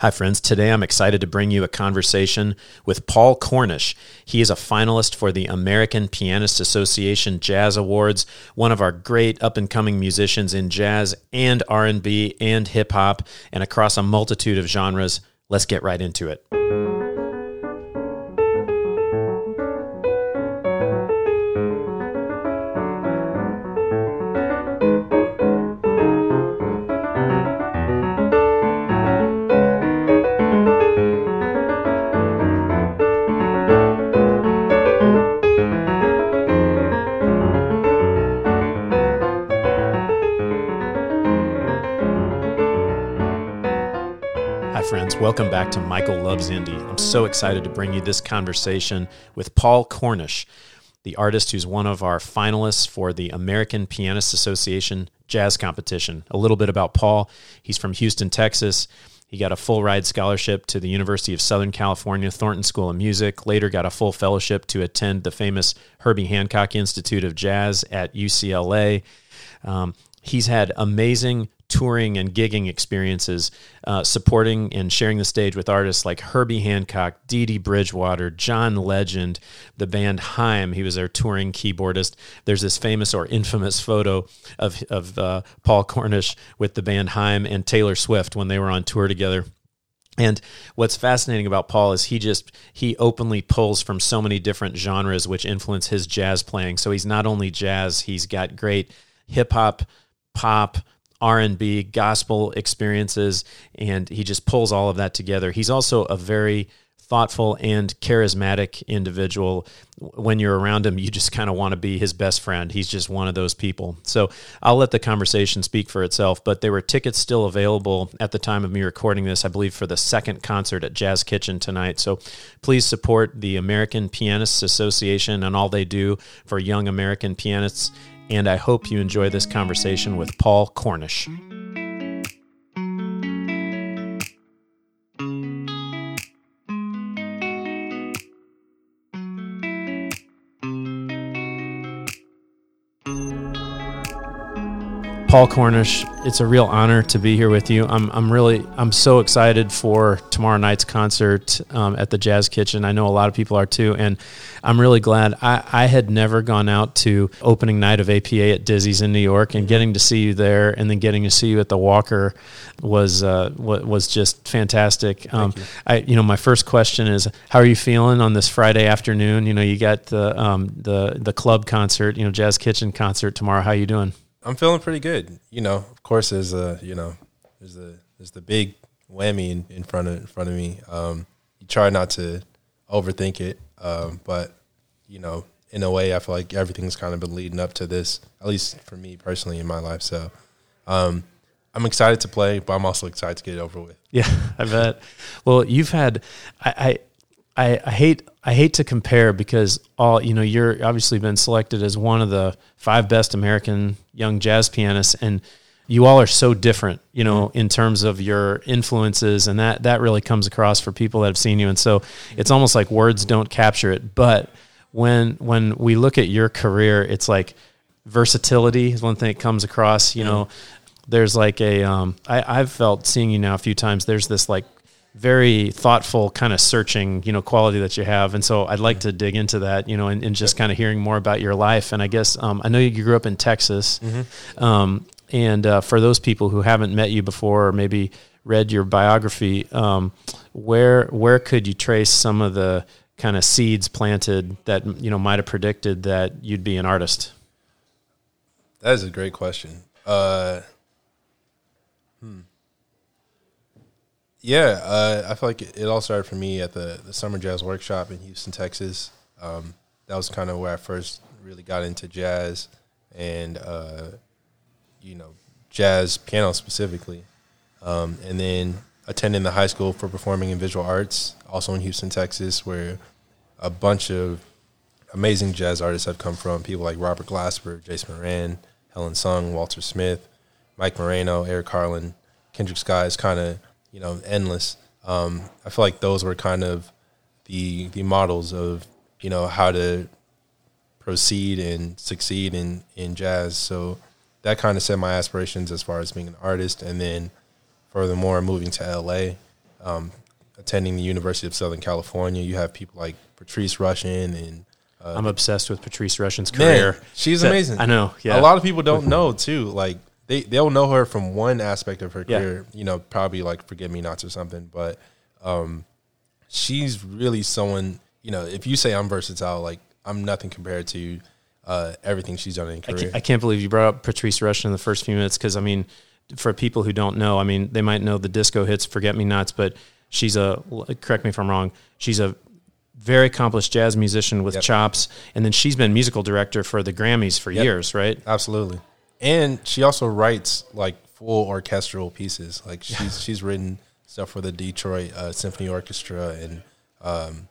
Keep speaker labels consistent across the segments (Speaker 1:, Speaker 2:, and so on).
Speaker 1: Hi, friends. Today I'm excited to bring you a conversation with Paul Cornish. He is a finalist for the American Pianist Association Jazz Awards, one of our great up-and-coming musicians in jazz and R&B and hip hop and across a multitude of genres. Let's get right into it. Welcome back to Michael Loves Indie. I'm so excited to bring you this conversation with Paul Cornish, the artist who's one of our finalists for the American Pianist Association Jazz Competition. A little bit about Paul. He's from Houston, Texas. He got a full ride scholarship to the University of Southern California Thornton School of Music, later got a full fellowship to attend the famous Herbie Hancock Institute of Jazz at UCLA. Um, he's had amazing touring and gigging experiences, uh, supporting and sharing the stage with artists like Herbie Hancock, Dee Dee Bridgewater, John Legend, the band Haim. He was their touring keyboardist. There's this famous or infamous photo of, of uh, Paul Cornish with the band Haim and Taylor Swift when they were on tour together. And what's fascinating about Paul is he just he openly pulls from so many different genres which influence his jazz playing. So he's not only jazz, he's got great hip hop, pop, R&B, gospel experiences and he just pulls all of that together. He's also a very thoughtful and charismatic individual. When you're around him, you just kind of want to be his best friend. He's just one of those people. So I'll let the conversation speak for itself, but there were tickets still available at the time of me recording this, I believe, for the second concert at Jazz Kitchen tonight. So please support the American Pianists Association and all they do for young American pianists and I hope you enjoy this conversation with Paul Cornish. Paul Cornish, it's a real honor to be here with you. I'm, I'm really, I'm so excited for tomorrow night's concert um, at the Jazz Kitchen. I know a lot of people are too, and I'm really glad. I, I had never gone out to opening night of APA at Dizzy's in New York, and getting to see you there, and then getting to see you at the Walker was uh, was just fantastic. Um, you. I, you know, my first question is, how are you feeling on this Friday afternoon? You know, you got the um, the the club concert, you know, Jazz Kitchen concert tomorrow. How are you doing?
Speaker 2: I'm feeling pretty good. You know, of course, there's a you know, there's the there's the big whammy in, in front of in front of me. Um, you try not to overthink it, um, but you know, in a way, I feel like everything's kind of been leading up to this. At least for me personally in my life. So, um, I'm excited to play, but I'm also excited to get it over with.
Speaker 1: Yeah, I bet. well, you've had I, I I hate I hate to compare because all you know you're obviously been selected as one of the five best American young jazz pianists and you all are so different, you know, in terms of your influences and that that really comes across for people that have seen you and so it's almost like words don't capture it, but when when we look at your career, it's like versatility is one thing that comes across, you know, there's like a um, I, I've felt seeing you now a few times. There's this like very thoughtful kind of searching you know quality that you have. And so i'd like to dig into that you know and, and just kind of hearing more about your life. And i guess um, i know you grew up in texas. Mm-hmm. um, and uh, for those people who haven't met you before or maybe read your biography um, where where could you trace some of the kind of seeds planted that you know might have predicted that you'd be an artist?
Speaker 2: That is a great question. Uh, yeah, uh, I feel like it, all started for me at the, the Summer Jazz Workshop in Houston, Texas. Um, that was kind of where I first really got into jazz and, uh, you know, jazz piano specifically. Um, and then attending the high school for performing and visual arts, also in Houston, Texas, where a bunch of amazing jazz artists have come from. People like Robert Glasper, Jason Moran, Helen Sung, Walter Smith, Mike Moreno, Eric Harland, Kendrick Skies, kind of – you know, endless. Um, I feel like those were kind of the the models of you know how to proceed and succeed in in jazz. So that kind of set my aspirations as far as being an artist, and then furthermore moving to LA. um, attending the University of Southern California. You have people like Patrice Rushen and
Speaker 1: uh, I'm obsessed with Patrice Rushen's
Speaker 2: career. Man, she's that, amazing.
Speaker 1: I know. Yeah.
Speaker 2: A lot of people don't know too. Like they they'll know her from one aspect of her career. Yeah. You know, probably like Forget Me Nots or something. But um, she's really someone. You know, if you say I'm versatile, like I'm nothing compared to uh, everything she's done in career.
Speaker 1: I can't, I can't, believe you brought up Patrice Rushen in the first few minutes because I mean, for people who don't know, I mean, they might know the disco hits, "Forget Me Nots," but she's a. Correct me if I'm wrong. She's a very accomplished jazz musician with yep. chops, and then she's been musical director for the Grammys for yep. years, right?
Speaker 2: Absolutely, and she also writes like full orchestral pieces. Like she's she's written stuff for the Detroit uh, Symphony Orchestra and. Um,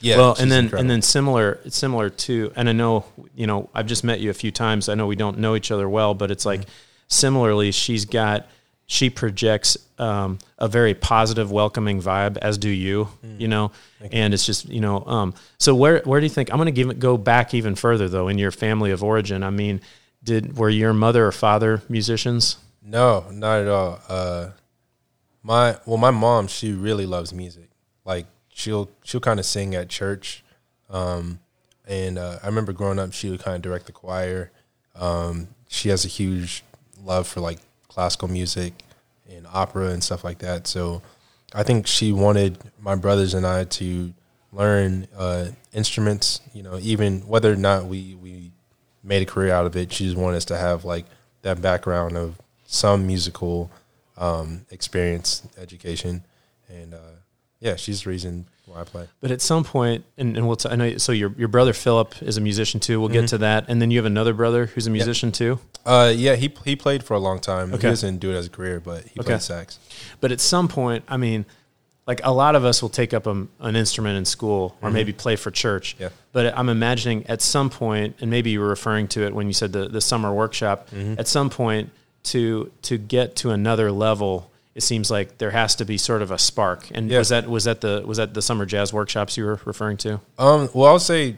Speaker 1: yeah, well, and then incredible. and then similar similar to, and I know you know I've just met you a few times. I know we don't know each other well, but it's like mm-hmm. similarly, she's got she projects um, a very positive, welcoming vibe, as do you. Mm. You know, and it's just you know. Um, so where where do you think I'm going to give it go back even further though in your family of origin? I mean, did were your mother or father musicians?
Speaker 2: No, not at all. Uh, my well, my mom she really loves music. Like she'll she'll kind of sing at church, um, and uh, I remember growing up she would kind of direct the choir. Um, she has a huge love for like classical music and opera and stuff like that. So I think she wanted my brothers and I to learn uh, instruments. You know, even whether or not we we made a career out of it, she just wanted us to have like that background of some musical um, experience, education, and uh, yeah, she's the reason why I play.
Speaker 1: But at some point, and, and we'll t- I know so your your brother Philip is a musician too. We'll mm-hmm. get to that, and then you have another brother who's a musician too.
Speaker 2: Uh, yeah, he he played for a long time. Okay. He doesn't do it as a career, but he okay. played sax.
Speaker 1: But at some point, I mean, like a lot of us will take up a, an instrument in school or mm-hmm. maybe play for church.
Speaker 2: Yeah.
Speaker 1: But I'm imagining at some point, and maybe you were referring to it when you said the the summer workshop. Mm-hmm. At some point, to to get to another level it seems like there has to be sort of a spark. And yeah. was that was that the was that the summer jazz workshops you were referring to?
Speaker 2: Um, well, I would say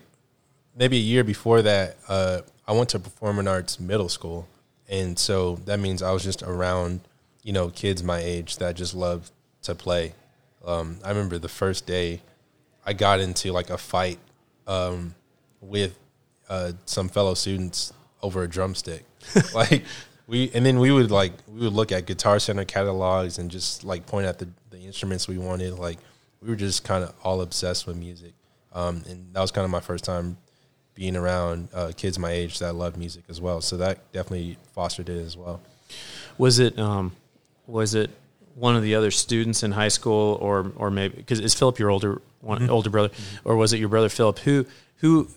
Speaker 2: maybe a year before that, uh, I went to performing arts middle school, and so that means I was just around, you know, kids my age that just love to play. Um, I remember the first day, I got into like a fight um, with uh, some fellow students over a drumstick. like we and then we would like we would look at Guitar Center catalogs and just like point at the, the instruments we wanted. Like we were just kind of all obsessed with music, um, and that was kind of my first time being around uh, kids my age that loved music as well. So that definitely fostered it as well.
Speaker 1: Was it um, was it one of the other students in high school, or or maybe because is Philip your older one, mm-hmm. older brother, mm-hmm. or was it your brother Philip? Who who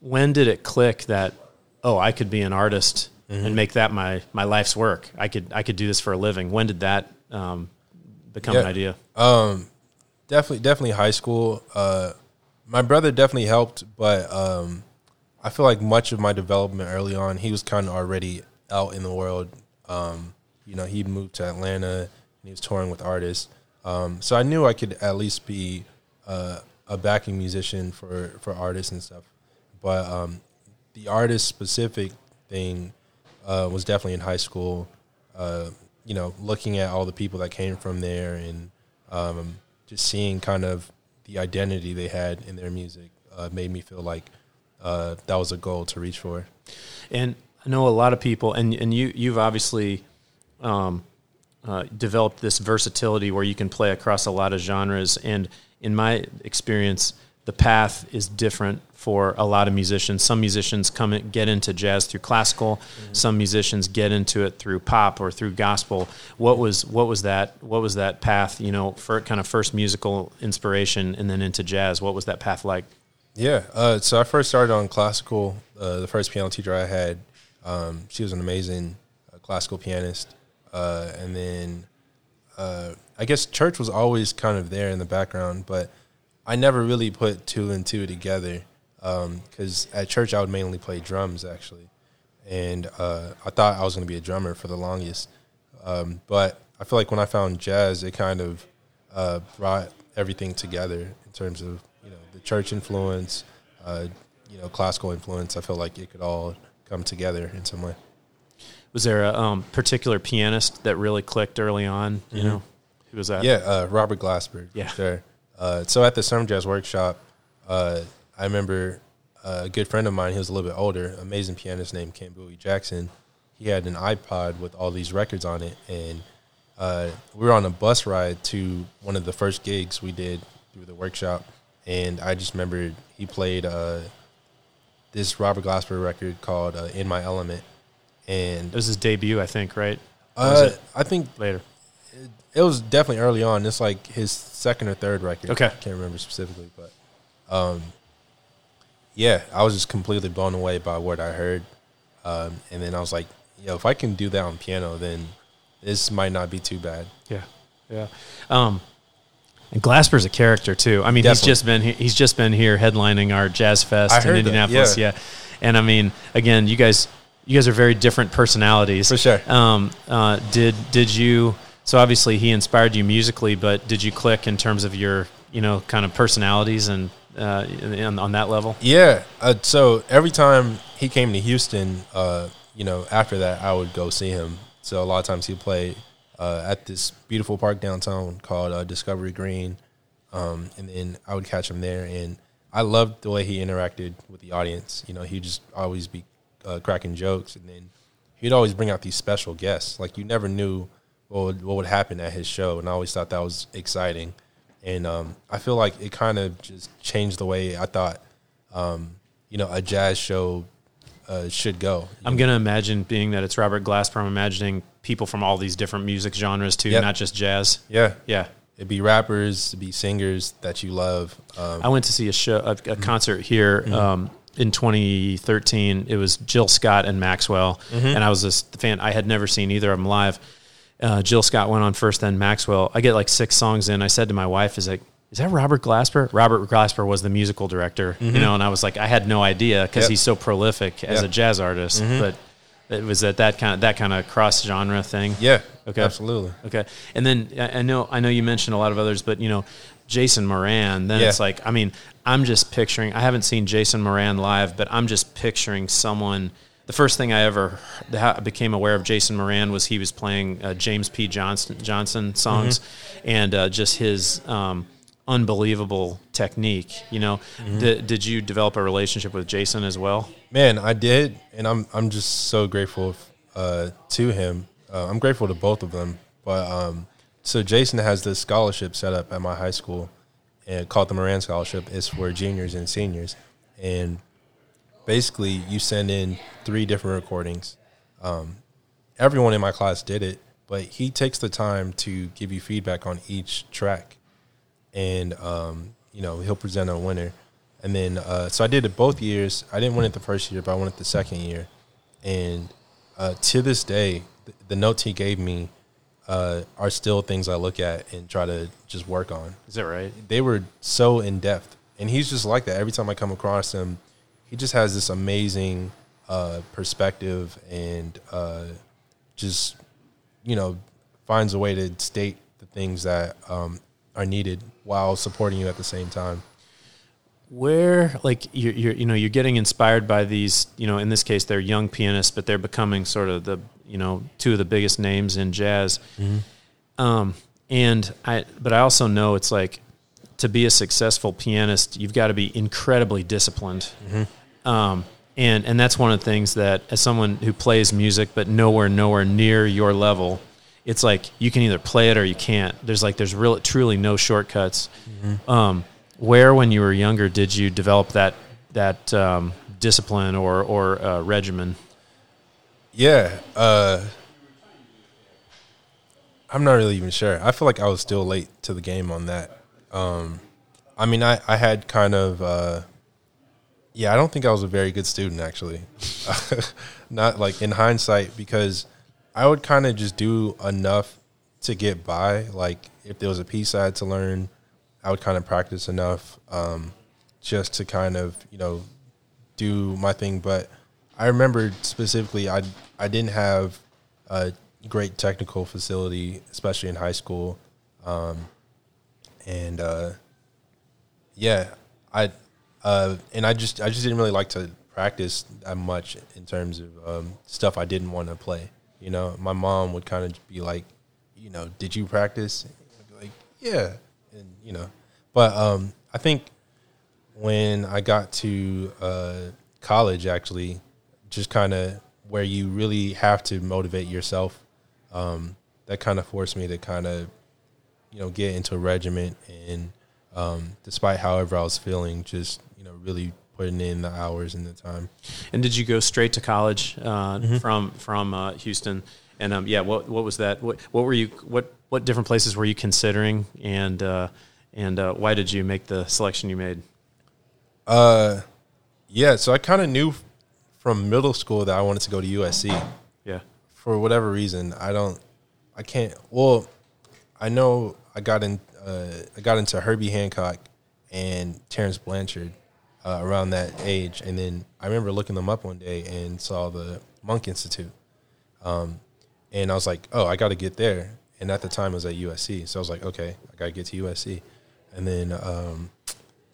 Speaker 1: when did it click that oh I could be an artist mm-hmm. and make that my my life's work. I could I could do this for a living. When did that um, become yeah. an idea?
Speaker 2: Um, definitely definitely high school. Uh, my brother definitely helped, but um, I feel like much of my development early on, he was kind of already out in the world. Um, you know, he moved to Atlanta and he was touring with artists. Um, so I knew I could at least be uh, a backing musician for, for artists and stuff. But um, the artist specific thing uh, was definitely in high school. Uh, you know, looking at all the people that came from there and um, just seeing kind of the identity they had in their music uh, made me feel like uh, that was a goal to reach for.
Speaker 1: And I know a lot of people, and and you you've obviously um, uh, developed this versatility where you can play across a lot of genres. And in my experience, the path is different for a lot of musicians. Some musicians come get into jazz through classical. Mm-hmm. Some musicians get into it through pop or through gospel. What was what was that? What was that path? You know, for kind of first musical inspiration and then into jazz. What was that path like?
Speaker 2: Yeah, uh, so I first started on classical. Uh, the first piano teacher I had, um, she was an amazing uh, classical pianist, uh, and then uh, I guess church was always kind of there in the background, but I never really put two and two together because um, at church I would mainly play drums actually, and uh, I thought I was going to be a drummer for the longest. Um, but I feel like when I found jazz, it kind of uh, brought everything together in terms of you know the church influence, uh, you know classical influence. I felt like it could all come together in some way.
Speaker 1: Was there a um, particular pianist that really clicked early on? You mm-hmm. know. Who was that?
Speaker 2: Yeah, uh, Robert Glasper.
Speaker 1: Yeah.
Speaker 2: sure. Uh, so at the Summer Jazz Workshop, uh, I remember uh, a good friend of mine. He was a little bit older, amazing pianist named Ken Bowie Jackson. He had an iPod with all these records on it, and uh, we were on a bus ride to one of the first gigs we did through the workshop, and I just remember he played uh, this Robert Glasper record called uh, "In My Element," and
Speaker 1: It was his debut, I think, right?
Speaker 2: uh. I think
Speaker 1: Later.
Speaker 2: it was definitely early on. It's like his second or third record.
Speaker 1: Okay.
Speaker 2: I can't remember specifically, but um, yeah, I was just completely blown away by what I heard, um, and then I was like, "Yo, if I can do that on piano, then this might not be too bad."
Speaker 1: Yeah, yeah. Um, and Glasper's a character too. I mean,
Speaker 2: Definitely.
Speaker 1: he's just been he- he's just been here headlining our Jazz Fest
Speaker 2: I
Speaker 1: in
Speaker 2: that,
Speaker 1: Indianapolis.
Speaker 2: yeah.
Speaker 1: Yeah. and I mean, again, you guys you guys are very different personalities
Speaker 2: For sure.
Speaker 1: Um, uh, did did you? So obviously, he inspired you musically, but did you click in terms of your you know kind of personalities and uh, on, on that level?
Speaker 2: Yeah. Uh, so every time he came to Houston, uh, you know, after that, I would go see him. So a lot of times he'd play uh, at this beautiful park downtown called uh, Discovery Green. Um, and then I would catch him there. And I loved the way he interacted with the audience. You know, he'd just always be uh, cracking jokes. And then he'd always bring out these special guests. Like you never knew what would, what would happen at his show. And I always thought that was exciting. And um, I feel like it kind of just changed the way I thought, um, you know, a jazz show uh, should go.
Speaker 1: I'm gonna imagine, being that it's Robert Glasper, I'm imagining people from all these different music genres too,
Speaker 2: Yep.
Speaker 1: not just jazz.
Speaker 2: Yeah.
Speaker 1: Yeah.
Speaker 2: It'd be rappers, it'd be singers that you love. Um,
Speaker 1: I went to see a show, a, a concert here um, in 2013. It was Jill Scott and Maxwell, mm-hmm. and I was a fan. I had never seen either of them live. Uh, Jill Scott went on first, then Maxwell. I get like six songs in. I said to my wife, "Is like, is that Robert Glasper?" Robert Glasper was the musical director, you mm-hmm. know, and I was like, I had no idea because
Speaker 2: Yep.
Speaker 1: he's so prolific as
Speaker 2: Yeah.
Speaker 1: a jazz artist, mm-hmm. but. It was that that kind of that kind of cross genre thing.
Speaker 2: yeah.
Speaker 1: Okay.
Speaker 2: Absolutely.
Speaker 1: Okay, and then I I know I know you mentioned a lot of others, but you know, Jason Moran. Then
Speaker 2: Yeah.
Speaker 1: it's like I mean, I'm just picturing. I haven't seen Jason Moran live, but I'm just picturing someone. The first thing I ever became aware of Jason Moran was he was playing uh, James P. Johnson Johnson songs, and uh, just his um, unbelievable technique. You know, D- did you develop a relationship with Jason as well?
Speaker 2: Man, I did, and I'm I'm just so grateful uh, to him. Uh, I'm grateful to both of them. But um, so Jason has this scholarship set up at my high school, and called the Moran Scholarship. It's for juniors and seniors, and basically you send in three different recordings. Um, everyone in my class did it, but he takes the time to give you feedback on each track, and um, you know he'll present a winner. And then, uh, so I did it both years. I didn't win it the first year, but I won it the second year. And uh, to this day, th- the notes he gave me uh, are still things I look at and try to just work on.
Speaker 1: Is that right?
Speaker 2: They were so in depth, and he's just like that. Every time I come across him, he just has this amazing uh, perspective and uh, just you know finds a way to state the things that um, are needed while supporting you at the same time.
Speaker 1: where like you're, you're you know you're getting inspired by these you know in this case they're young pianists but they're becoming sort of the you know two of the biggest names in jazz. Um and i but i also know it's like to be a successful pianist you've got to be incredibly disciplined. Um and and that's one of the things that as someone who plays music but nowhere nowhere near your level it's like you can either play it or you can't. There's like there's really truly no shortcuts. Um where when you were younger did you develop that that um, discipline or or uh, regimen
Speaker 2: Yeah, uh, I'm not really even sure. I feel like I was still late to the game on that. Um, I mean, I, I had kind of, uh, yeah, I don't think I was a very good student actually. not like in hindsight because I would kind of just do enough to get by. Like if there was a piece I had to learn, I would kind of practice enough um, just to kind of you know do my thing. But I remember specifically, I I didn't have a great technical facility, especially in high school, um, and uh, yeah, I uh, and I just I just didn't really like to practice that much in terms of um, stuff I didn't want to play. You know, my mom would kind of be like, you know, did you practice? Like, yeah, and you know, but um, I think when I got to uh, college, actually, just kind of where you really have to motivate yourself. Um, that kind of forced me to kind of, you know, get into a regiment and, um, despite however I was feeling, just you know, really putting in the hours and the time.
Speaker 1: And did you go straight to college uh, from from uh, Houston? And um, yeah, what what was that? What what were you? What what different places were you considering? And uh, and uh, why did you make the selection you made?
Speaker 2: Uh, yeah. So I kind of knew from middle school that I wanted to go to USC.
Speaker 1: Yeah,
Speaker 2: For whatever reason, I don't, I can't. Well, I know I got in. Uh, I got into Herbie Hancock and Terence Blanchard uh, around that age, and then I remember looking them up one day and saw the Monk Institute, um, and I was like, oh, I got to get there. And at the time, I was at USC, so I was like, okay, I got to get to USC. And then um,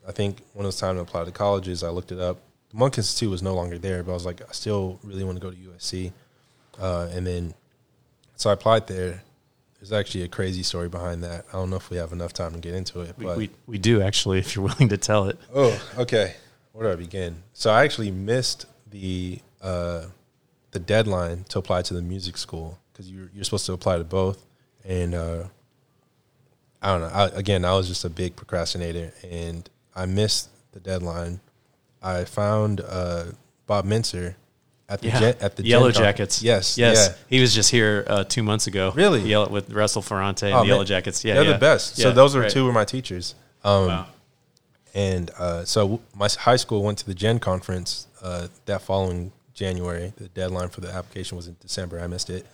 Speaker 2: I think when it was time to apply to colleges, I looked it up. The Monk Institute was no longer there, but I was like, I still really want to go to USC. Uh, and then, so I applied there. There's actually a crazy story behind that. I don't know if we have enough time to get into it,
Speaker 1: we,
Speaker 2: but
Speaker 1: we we do actually. If you're willing to tell it.
Speaker 2: oh, okay. Where do I begin? So I actually missed the uh, the deadline to apply to the music school because you're you're supposed to apply to both, and uh, I don't know. I, again, I was just a big procrastinator, and I missed the deadline. I found uh, Bob Mintzer at the
Speaker 1: Yeah,
Speaker 2: Gen, at the
Speaker 1: Yellow
Speaker 2: Con-
Speaker 1: Jackets.
Speaker 2: Yes,
Speaker 1: yes.
Speaker 2: yeah.
Speaker 1: He was just here uh, two months ago.
Speaker 2: Really?
Speaker 1: Yellow with Russell Ferrante and
Speaker 2: Oh,
Speaker 1: the Yellow. Jackets. Yeah,
Speaker 2: They're
Speaker 1: yeah.
Speaker 2: the best. so those are
Speaker 1: right.
Speaker 2: two of my teachers. Um,
Speaker 1: Wow.
Speaker 2: And uh, so my high school went to the JEN conference uh, that following January. The deadline for the application was in December. I missed it.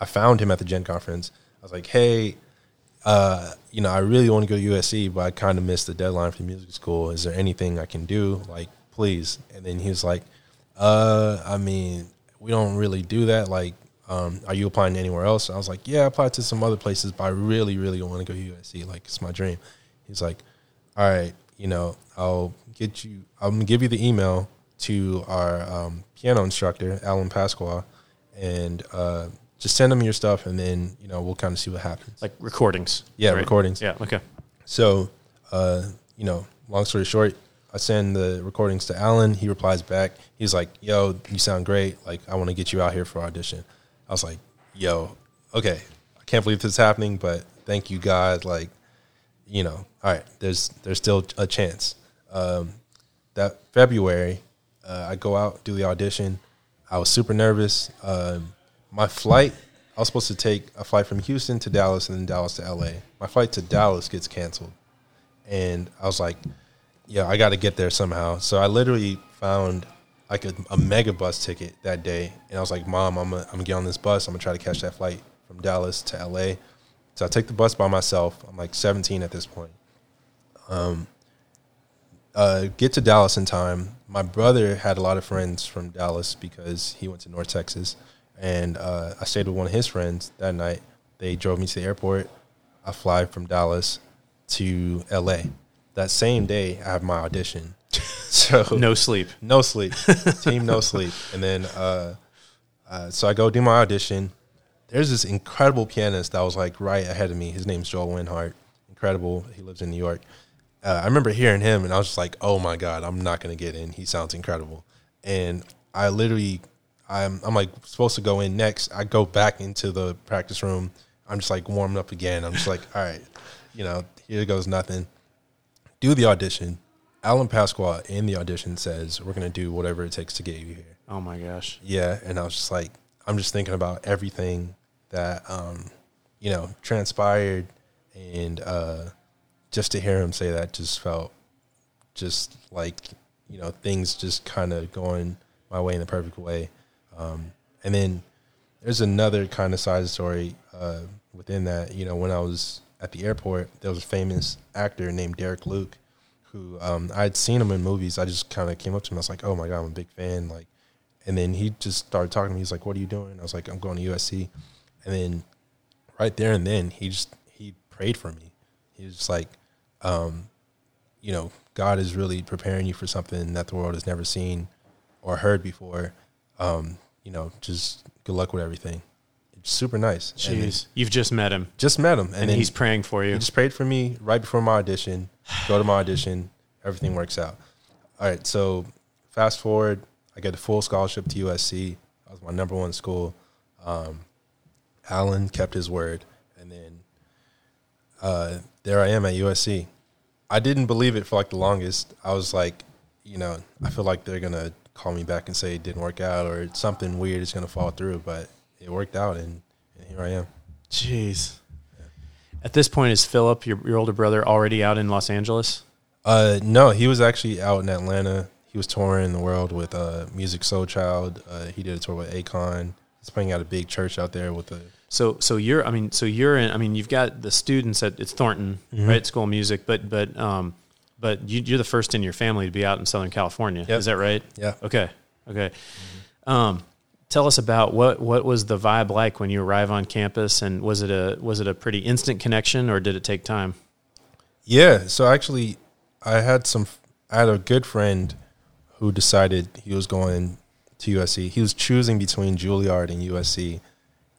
Speaker 2: I found him at the JEN conference. I was like, hey, uh, you know, I really want to go to USC, but I kind of missed the deadline for the music school. Is there anything I can do? Like, please. And then he was like, uh, I mean, we don't really do that. Like, um, are you applying anywhere else? I was like, yeah, I applied to some other places, but I really, really want to go to USC. Like, it's my dream. He's like, all right, you know, I'll get you, I'm gonna give you the email to our um, piano instructor, Alan Pasqua, and uh, just send him your stuff, and then you know we'll kind of see what happens.
Speaker 1: Like recordings.
Speaker 2: Yeah,
Speaker 1: right?
Speaker 2: recordings.
Speaker 1: Yeah. Okay.
Speaker 2: So, uh, you know, long story short, I send the recordings to Alan. He replies back. He's like, "Yo, you sound great. Like, I want to get you out here for audition." I was like, "Yo, okay. I can't believe this is happening, but thank you, God. Like, you know, all right. There's there's still a chance." Um, that February, uh, I go out do the audition. I was super nervous. Um, my flight, I was supposed to take a flight from Houston to Dallas and then Dallas to LA. My flight to Dallas gets canceled, and I was like, "Yeah, I got to get there somehow." So I literally found like a, a mega bus ticket that day, and I was like, "Mom, I'm gonna, I'm gonna get on this bus. I'm gonna try to catch that flight from Dallas to LA." So I take the bus by myself. I'm like 17 at this point Um, uh, get to Dallas in time. My brother had a lot of friends from Dallas because he went to North Texas, and uh, I stayed with one of his friends that night. They drove me to the airport. I fly from Dallas to LA. That same day, I have my audition. So
Speaker 1: No sleep.
Speaker 2: no sleep, team no sleep, and then uh, uh, so I go do my audition. There's this incredible pianist that was like right ahead of me. His name's Joel Wenhardt. Incredible. He lives in New York. Uh, I remember hearing him, and I was just like, "Oh my god, I'm not gonna get in. He sounds incredible." And I literally, I'm, I'm like supposed to go in next. I go back into the practice room. I'm just like warming up again. I'm just like, all right, you know, here goes nothing. Do the audition. Alan Pasqua in the audition says, "We're gonna do whatever it takes to get you here."
Speaker 1: Oh my gosh.
Speaker 2: Yeah, and I was just like, I'm just thinking about everything that um, you know transpired, and uh, just to hear him say that just felt just like you know things just kind of going my way in the perfect way. Um, and then there's another kind of side story uh, within that. You know, when I was at the airport, there was a famous actor named Derek Luke, who um, I'd seen him in movies. I just kind of came up to him. I was like, "Oh my god, I'm a big fan!" Like, and then he just started talking to me. He's like, "What are you doing?" I was like, "I'm going to USC." And then right there and then, he just he prayed for me. He was just like, um, you know, God is really preparing you for something that the world has never seen or heard before. Um, you know, just good luck with everything. Super nice. And
Speaker 1: Jeez, you've just met him,
Speaker 2: just met him, and,
Speaker 1: and he's praying for you.
Speaker 2: he just prayed for me right before my audition. Go to my audition, everything works out. All right, so fast forward, I get a full scholarship to USC. That was my number one school. Um, Alan kept his word, and then uh, there I am at USC. I didn't believe it for like the longest. I was like, you know, I feel like they're gonna call me back and say it didn't work out or something weird is gonna fall through, but it worked out, and, and here I am.
Speaker 1: Jeez. At this point, is Philip, your, your older brother, already out in Los Angeles?
Speaker 2: Uh, no, he was actually out in Atlanta. He was touring the world with uh, Musiq Soulchild. Uh, he did a tour with Akon. He's playing at a big church out there with the.
Speaker 1: So, so you're, I mean, so you're in, I mean, you've got the students at, it's Thornton,
Speaker 2: Mm-hmm.
Speaker 1: right? School of Music, but, but, um, but you, you're the first in your family to be out in Southern California.
Speaker 2: Yep.
Speaker 1: Is that right?
Speaker 2: Yeah.
Speaker 1: Okay. Okay. Um, tell us about what, what was the vibe like when you arrive on campus and was it a, was it a pretty instant connection or did it take time?
Speaker 2: Yeah, so actually, I had some. I had a good friend who decided he was going to USC. He was choosing between Juilliard and USC,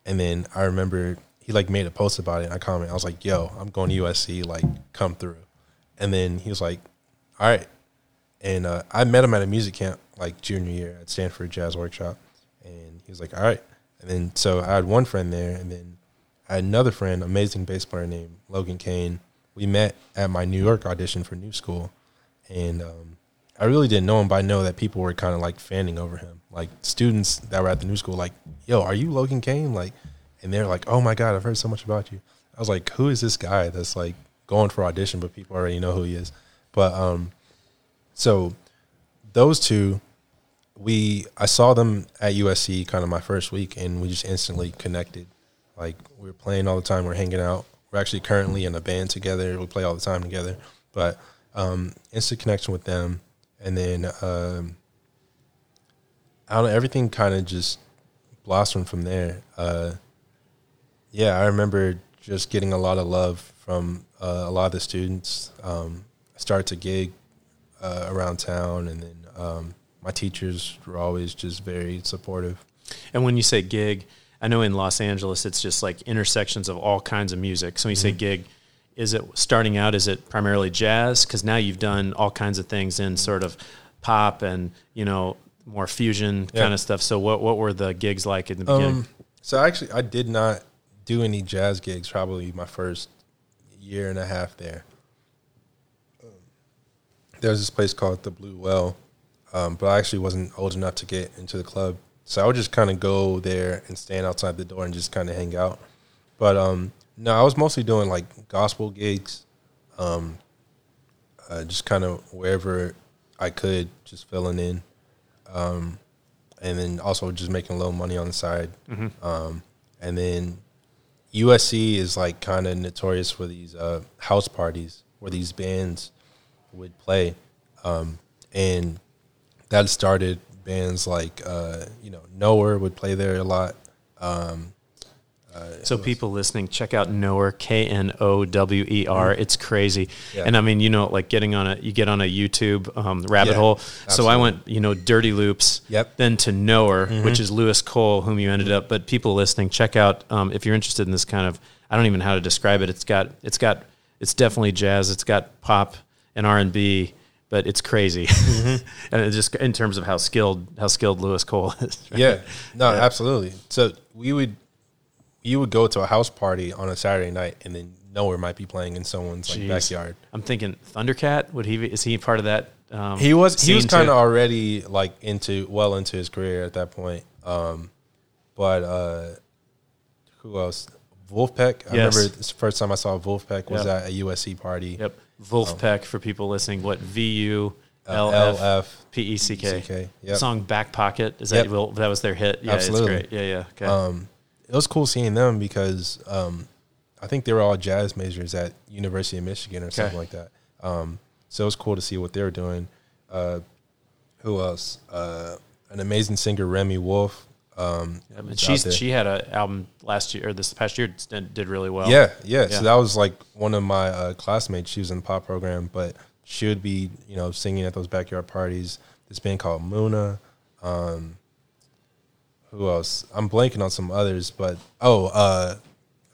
Speaker 2: and then I remember he like made a post about it. And I commented, I was like, "Yo, I'm going to USC. Like, come through." And then he was like, "All right." And uh, I met him at a music camp like junior year at Stanford Jazz Workshop, and he was like, "All right." And then so I had one friend there, and then I had another friend, amazing bass player named Logan Kane. We met at my New York audition for New School, and um, I really didn't know him, but I know that people were kind of like fanning over him. Like students that were at the New School, like, "Yo, are you Logan Kane?" Like, and they're like, "Oh my God, I've heard so much about you." I was like, "Who is this guy that's like going for audition, but people already know who he is?" But um, so those two, we I saw them at USC kind of my first week, and we just instantly connected. Like we were playing all the time, we are hanging out. We're actually currently in a band together. We play all the time together. But um, instant connection with them, and then um, I don't know. Everything kind of just blossomed from there. Uh, yeah, I remember just getting a lot of love from uh, a lot of the students. Um, I started to gig uh, around town, and then um, my teachers were always just very supportive.
Speaker 1: And when you say gig, I know in Los Angeles it's just like intersections of all kinds of music. So when you say gig, is it starting out? Is it primarily jazz? Because now you've done all kinds of things in sort of pop and you know more fusion
Speaker 2: Yeah.
Speaker 1: kind of stuff. So what what were the gigs like in the beginning?
Speaker 2: Um, so actually, I did not do any jazz gigs. Probably my first year and a half there. There was this place called the Blue Whale, um, but I actually wasn't old enough to get into the club, so I would just kind of go there and stand outside the door and just kind of hang out. But um, no, I was mostly doing like gospel gigs, um, uh, just kind of wherever I could, just filling in um, and then also just making a little money on the side. Um, and then USC is like kind of notorious for these uh, house parties where these bands would play, um, and that started bands like uh, you know Knower would play there a lot. Um,
Speaker 1: So people listening, check out Knower K N O W E R. It's crazy,
Speaker 2: Mm-hmm. Yeah.
Speaker 1: and I mean, you know, like getting on a you get on a YouTube um, rabbit
Speaker 2: Yeah,
Speaker 1: hole. So I went, you know, Dirty Loops,
Speaker 2: Yep. Mm-hmm.
Speaker 1: then to Knower, which is Louis Cole, whom you ended up. But people listening, check out um, if you're interested in this kind of. I don't even know how to describe it. It's got it's got it's definitely jazz. It's got pop and R and B. But it's crazy,
Speaker 2: Mm-hmm.
Speaker 1: and it's just in terms of how skilled how skilled Louis Cole is. right?
Speaker 2: yeah, no, absolutely. So we would, you would go to a house party on a Saturday night, and then Knower might be playing in someone's like backyard.
Speaker 1: I'm thinking Thundercat. Would he? Be, is he part of that? Um,
Speaker 2: He was he was kind of already like into well into his career at that point. Um, but uh, who else? Vulfpeck. I remember the first time I saw Vulfpeck was
Speaker 1: Yep.
Speaker 2: at a USC party.
Speaker 1: Yep. Vulfpeck for people listening. What V U
Speaker 2: Uh,
Speaker 1: L F. P E C K.
Speaker 2: CK,
Speaker 1: The
Speaker 2: yep.
Speaker 1: song Back Pocket. Is that
Speaker 2: Yep.
Speaker 1: well, that was their hit? Yeah,
Speaker 2: Absolutely.
Speaker 1: it's great. Yeah, yeah. Okay.
Speaker 2: Um, it was cool seeing them because um, I think they were all jazz majors at University of Michigan or something like that. Um, so it was cool to see what they were doing. Uh, who else? Uh, an amazing singer, Remi Wolf. Um,
Speaker 1: but
Speaker 2: was
Speaker 1: she's she had an album last year or this past year did, really well.
Speaker 2: Yeah, yeah,
Speaker 1: Yeah.
Speaker 2: So that was like one of my uh, classmates. She was in the pop program, but she would be, you know, singing at those backyard parties. This band called Muna. Um, who else? I'm blanking on some others, but oh, uh,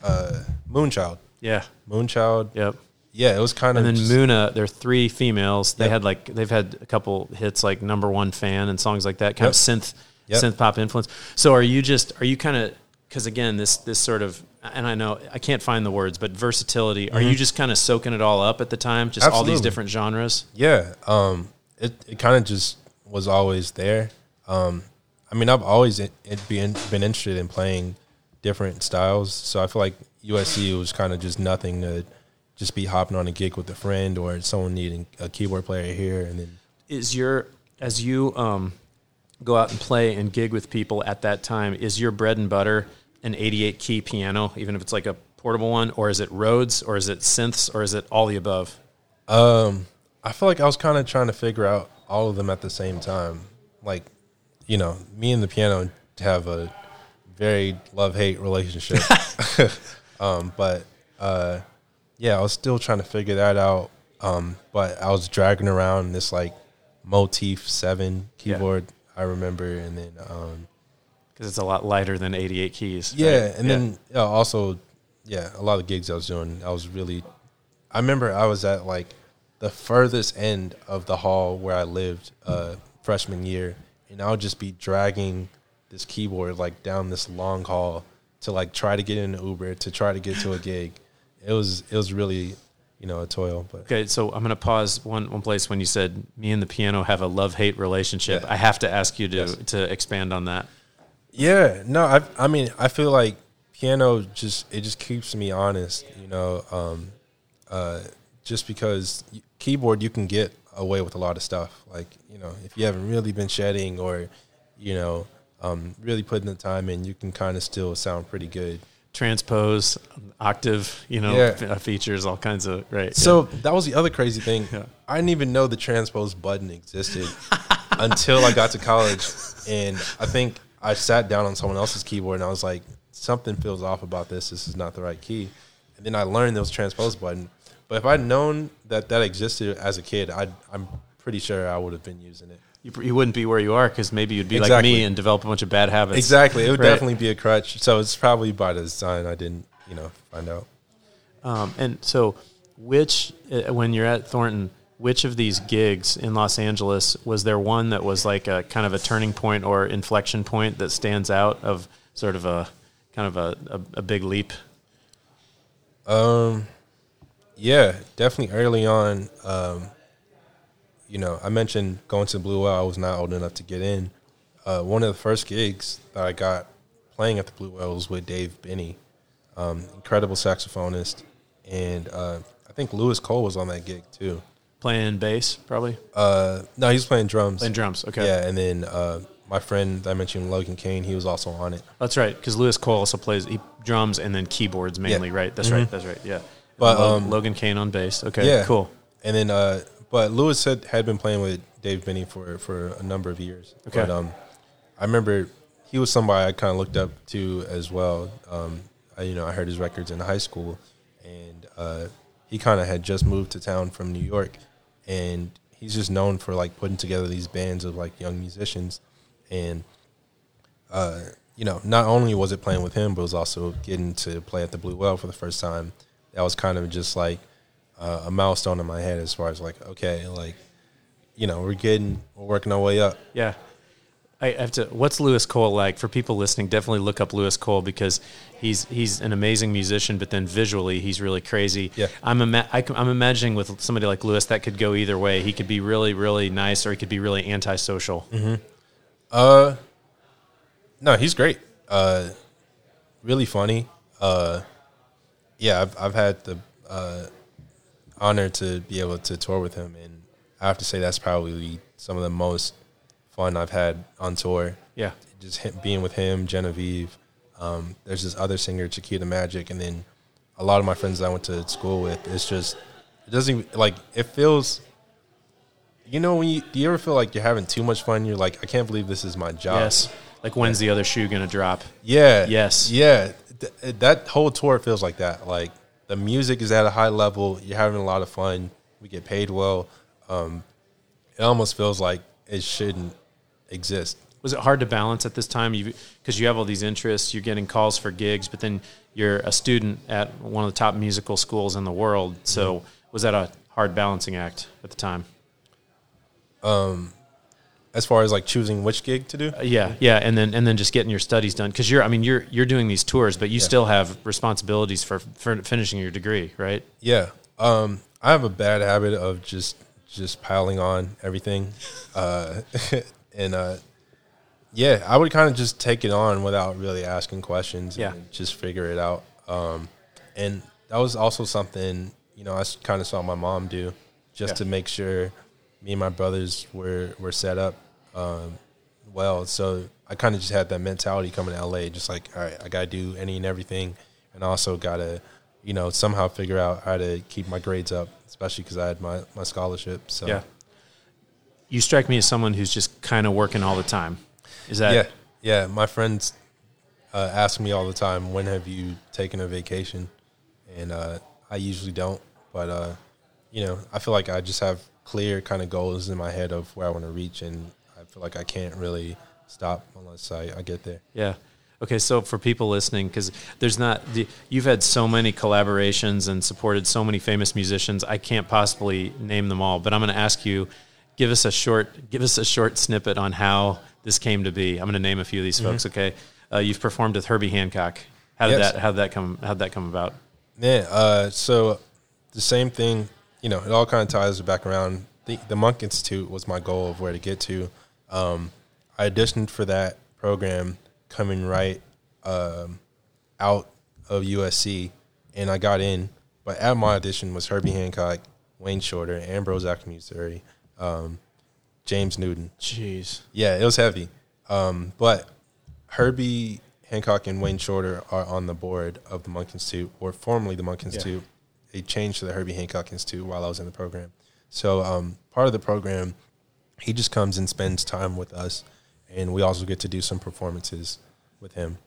Speaker 2: uh, Moonchild,
Speaker 1: Yeah.
Speaker 2: Moonchild.
Speaker 1: Yep.
Speaker 2: Yeah, it was kind of
Speaker 1: And then
Speaker 2: just-
Speaker 1: Muna, they're three females. They
Speaker 2: Yep.
Speaker 1: had like they've had a couple hits like number one fan and songs like that, kind of synth
Speaker 2: Yep.
Speaker 1: synth pop influence. So are you just are you kind of because again this this sort of and I know I can't find the words, but versatility. Are you just kind of soaking it all up at the time? Just all these
Speaker 2: Mm-hmm.
Speaker 1: Different genres.
Speaker 2: Yeah, um, it it kind of just was always there. Um, I mean, I've always it, it been been interested in playing different styles, so I feel like USC was kind of just nothing to just be hopping on a gig with a friend or someone needing a keyboard player here, and then
Speaker 1: Is your as you um, go out and play and gig with people at that time? Is your bread and butter an 88 key piano, even if it's like a portable one, or is it Rhodes, or is it synths, or is it all the above?
Speaker 2: Um, I feel like I was kind of trying to figure out all of them at the same time. Like, you know, me and the piano have a very love hate relationship. um, but uh, yeah, I was still trying to figure that out. Um, but I was dragging around this like Motif Seven
Speaker 1: Yeah.
Speaker 2: I remember, and then um,
Speaker 1: because it's a lot lighter than 88 keys.
Speaker 2: yeah,
Speaker 1: right?
Speaker 2: and then yeah, also, yeah, a lot of gigs I was doing, I was really. I remember I was at like the furthest end of the hall where I lived uh, freshman year, and I would just be dragging this keyboard like down this long hall to like try to get in an Uber to try to get to a gig. It was it was really you know a toil, but
Speaker 1: Okay, so I'm going to pause one one place when you said me and the piano have a love hate relationship.
Speaker 2: Yeah.
Speaker 1: I have to ask you to
Speaker 2: Yes.
Speaker 1: to expand on that.
Speaker 2: Yeah, no, I I mean I feel like piano just it just keeps me honest, you know. Um, uh, just because keyboard you can get away with a lot of stuff, like you know if you haven't really been shedding or you know um, really putting the time in, you can kind of still sound pretty good.
Speaker 1: Transpose, octave, you know,
Speaker 2: Yeah.
Speaker 1: f- uh, features, all kinds of right.
Speaker 2: So that was the other crazy thing.
Speaker 1: Yeah.
Speaker 2: I didn't even know the transpose button existed until I got to college, and I think I sat down on someone else's keyboard and I was like, something feels off about this. This is not the right key. And then I learned there was transpose button. But if I'd known that that existed as a kid, i I'm pretty sure I would have been using it.
Speaker 1: You, you wouldn't be where you are because maybe you'd be like me and develop a bunch of bad habits.
Speaker 2: Exactly. It would
Speaker 1: Right.
Speaker 2: definitely be a crutch. So it's probably by design. I didn't, you know, find out.
Speaker 1: Um, and so, which uh, when you're at Thornton, which of these gigs in Los Angeles was there one that was like a kind of a turning point or inflection point that stands out of sort of a kind of a, a, a big leap?
Speaker 2: Um, yeah, definitely early on. Um, you know, I mentioned going to Blue Whale. I was not old enough to get in. Uh, one of the first gigs that I got playing at the Blue Whale was with Dave Binney, um, incredible saxophonist, and uh, I think Louis Cole was on that gig too.
Speaker 1: Playing bass, probably
Speaker 2: Uh, no, he was playing drums.
Speaker 1: playing drums. Okay,
Speaker 2: Yeah, and then uh, my friend that I mentioned, Logan Kane, he was also on it.
Speaker 1: that's right. Because Louis Cole also plays he drums and then keyboards mainly. Right. That's right. That's right. Yeah.
Speaker 2: Mm-hmm. But,
Speaker 1: Lo-
Speaker 2: um,
Speaker 1: Logan Kane on bass. Okay.
Speaker 2: Yeah,
Speaker 1: Cool.
Speaker 2: And then, uh, but Louis had had been playing with Dave Binney for for a number of years.
Speaker 1: Okay.
Speaker 2: But um, I remember he was somebody I kind of looked up to as well. Um, I, you know, I heard his records in high school, and uh, he kind of had just moved to town from New York, and he's just known for like putting together these bands of like young musicians, and uh, you know, not only was it playing with him, but it was also getting to play at the Blue Whale for the first time. That was kind of just like uh, a milestone in my head as far as like, okay, like, you know, we're getting, we're working our way up.
Speaker 1: Yeah. I have to. What's Louis Cole like for people listening? Definitely look up Louis Cole because he's he's an amazing musician, but then visually he's really crazy.
Speaker 2: Yeah.
Speaker 1: I'm ima- I, am imagining with somebody like Louis that could go either way. He could be really really nice, or he could be really antisocial.
Speaker 2: Uh, no, he's great. Uh, really funny. Uh, yeah, I've I've had the uh, honor to be able to tour with him, and I have to say that's probably some of the most fun I've had on tour.
Speaker 1: Yeah.
Speaker 2: just him, being with him, Genevieve. Um, there's this other singer, Chiquita Magic, and then a lot of my friends that I went to school with. It's just it doesn't like it feels. You know when you do you ever feel like you're having too much fun? You're like, I can't believe this is my job.
Speaker 1: Yes. Like when's the other shoe gonna drop?
Speaker 2: Yeah.
Speaker 1: Yes.
Speaker 2: Yeah. Th- that whole tour feels like that. Like the music is at a high level. You're having a lot of fun. We get paid well. Um, it almost feels like it shouldn't exist.
Speaker 1: was it hard to balance at this time? You because you have all these interests, you're getting calls for gigs, but then you're a student at one of the top musical schools in the world. So mm-hmm. was that a hard balancing act at the time?
Speaker 2: Um, as far as like choosing which gig to do.
Speaker 1: Uh, yeah, yeah, and then and then just getting your studies done because you're I mean you're you're doing these tours, but you yeah. still have responsibilities for for finishing your degree, right?
Speaker 2: Yeah. Um, I have a bad habit of just just piling on everything, uh, and uh, yeah, I would kind of just take it on without really asking questions.
Speaker 1: Yeah.
Speaker 2: just figure it out. Um, and that was also something you know I kind of saw my mom do, just yeah. to make sure me and my brothers were were set up um, well. So I kind of just had that mentality coming to LA, just like, all right, I got to do any and everything, and also got to, you know, somehow figure out how to keep my grades up, especially because I had my, my scholarship. So
Speaker 1: yeah, you strike me as someone who's just kind of working all the time. Is that
Speaker 2: yeah? Yeah, my friends uh, ask me all the time, when have you taken a vacation? And uh, I usually don't, but uh, you know, I feel like I just have clear kind of goals in my head of where I want to reach, and I feel like I can't really stop unless I, I get there.
Speaker 1: Yeah. Okay, so for people listening, because there's not, you've had so many collaborations and supported so many famous musicians. I can't possibly name them all, but I'm going to ask you, give us a short, give us a short snippet on how this came to be. I'm going to name a few of these mm-hmm. folks. Okay, uh, you've performed with Herbie Hancock. How did yes. that? How did that come? How did that come about?
Speaker 2: Yeah, uh, so the same thing you know, it all kind of ties back around. The, the Monk Institute was my goal of where to get to. Um, I auditioned for that program coming right um, out of USC, and I got in. But at my audition was Herbie Hancock, Wayne Shorter, Ambrose Akinmusire, um, James Newton.
Speaker 1: Jeez.
Speaker 2: Yeah, it was heavy. Um, but Herbie Hancock and Wayne Shorter are on the board of the Monk Institute, or formerly the Monk Institute. They changed to the Herbie Hancock Institute while I was in the program. So um, part of the program, he just comes and spends time with us, and we also get to do some performances with him.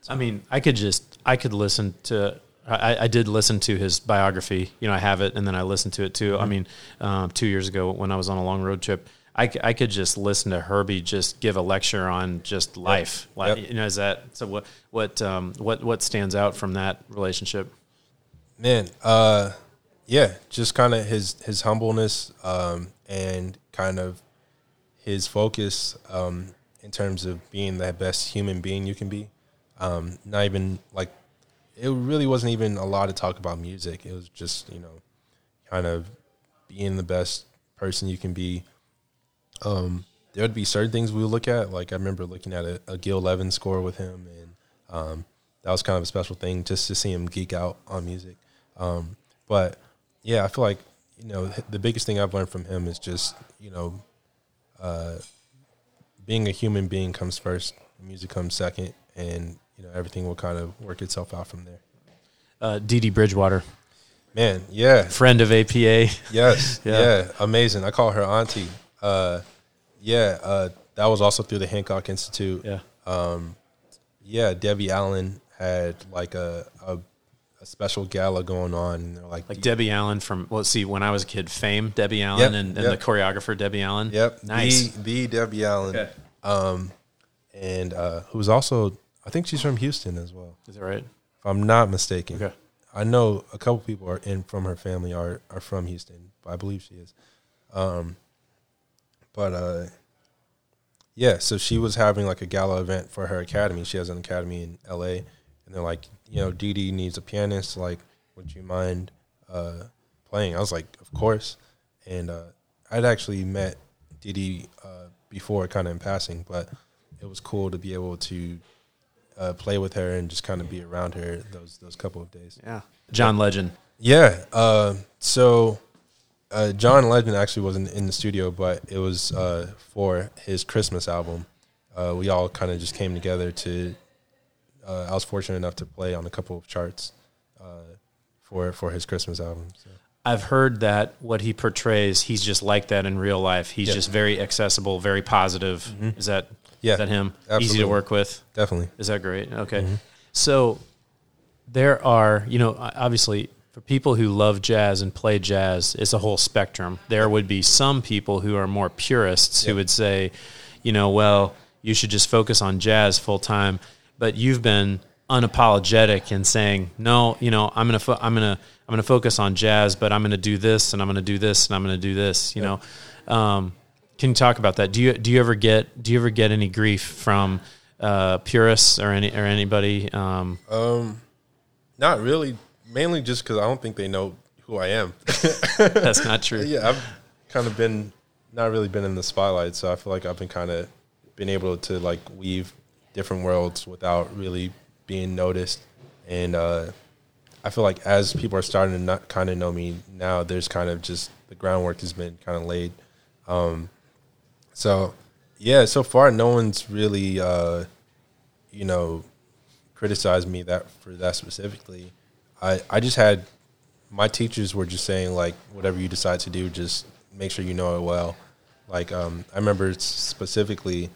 Speaker 1: So. I mean, I could just I could listen to. I, I, did listen to his biography. You know, I have it, and then I listened to it too. Mm-hmm. I mean, um, two years ago when I was on a long road trip, I, I could just listen to Herbie just give a lecture on just life. Yep. Like, yep. You know, is that so? What what um, what what stands out from that relationship?
Speaker 2: Man, uh, yeah, just kind of his his humbleness um, and kind of his focus um, in terms of being the best human being you can be. Um, not even like it really wasn't even a lot of talk about music. It was just you know kind of being the best person you can be. Um, there would be certain things we would look at. Like I remember looking at a, a Gil Evans score with him, and um, that was kind of a special thing just to see him geek out on music. Um, but yeah, I feel like you know the biggest thing I've learned from him is just you know uh, being a human being comes first, music comes second, and you know everything will kind of work itself out from there.
Speaker 1: Uh, Dee Dee Bridgewater,
Speaker 2: man, yeah,
Speaker 1: friend of APA.
Speaker 2: Yes, yeah. yeah. amazing. I call her auntie. Uh, yeah, uh, that was also through the Hancock Institute.
Speaker 1: Yeah,
Speaker 2: um, yeah. Debbie Allen had like a, a a special gala going on.
Speaker 1: And they're like like Debbie Allen from well, see when I was a kid, Fame Debbie Allen yep, and, and yep. the choreographer Debbie Allen.
Speaker 2: Yep,
Speaker 1: nice.
Speaker 2: The, the Debbie Allen, okay. um, and uh, who's also I think she's from Houston as well.
Speaker 1: Is that right?
Speaker 2: If I'm not mistaken.
Speaker 1: Okay.
Speaker 2: I know a couple people are in from her family are are from Houston, but I believe she is. Um, but uh, yeah, so she was having like a gala event for her academy. She has an academy in L.A and they're like, you know, Dee Dee needs a pianist. Like, would you mind uh, playing? I was like, of course. And uh, I'd actually met Dee Dee uh, before, kind of in passing, but it was cool to be able to uh, play with her and just kind of be around her those those couple of days.
Speaker 1: Yeah, John Legend.
Speaker 2: Yeah. Uh, so uh, John Legend actually wasn't in the studio, but it was for his Christmas album. we all kind of just came together to uh, I was fortunate enough to play on a couple of charts uh, for for his Christmas album. So.
Speaker 1: I've heard that what he portrays, he's just like that in real life. He's yeah. just very accessible, very positive. Mm-hmm. Is that yeah. is that him? Absolutely. Easy to work with.
Speaker 2: Definitely.
Speaker 1: Is that great? Okay. Mm-hmm. So there are, you know, obviously for people who love jazz and play jazz, it's a whole spectrum. There would be some people who are more purists who would say, you know, well, you should just focus on jazz full time. But you've been unapologetic in saying, no, you know, I'm gonna fo- I'm gonna I'm gonna focus on jazz, but I'm gonna do this and I'm gonna do this and I'm gonna do this. You know, um, can you talk about that? Do you do you ever get do you ever get any grief from uh, purists or any or anybody? Um,
Speaker 2: Um, not really. Mainly just because I don't think they know who I am.
Speaker 1: that's not true.
Speaker 2: yeah, I've kind of been not really been in the spotlight, so I feel like I've been kind of been able to like weave different worlds without really being noticed. And uh, I feel like as people are starting to not kind of know me now, there's kind of just the groundwork has been kind of laid. Um, so yeah, so far no one's really uh, you know criticized me that for that specifically. I I just had my teachers were just saying like whatever you decide to do, just make sure you know it well. Like um, I remember specifically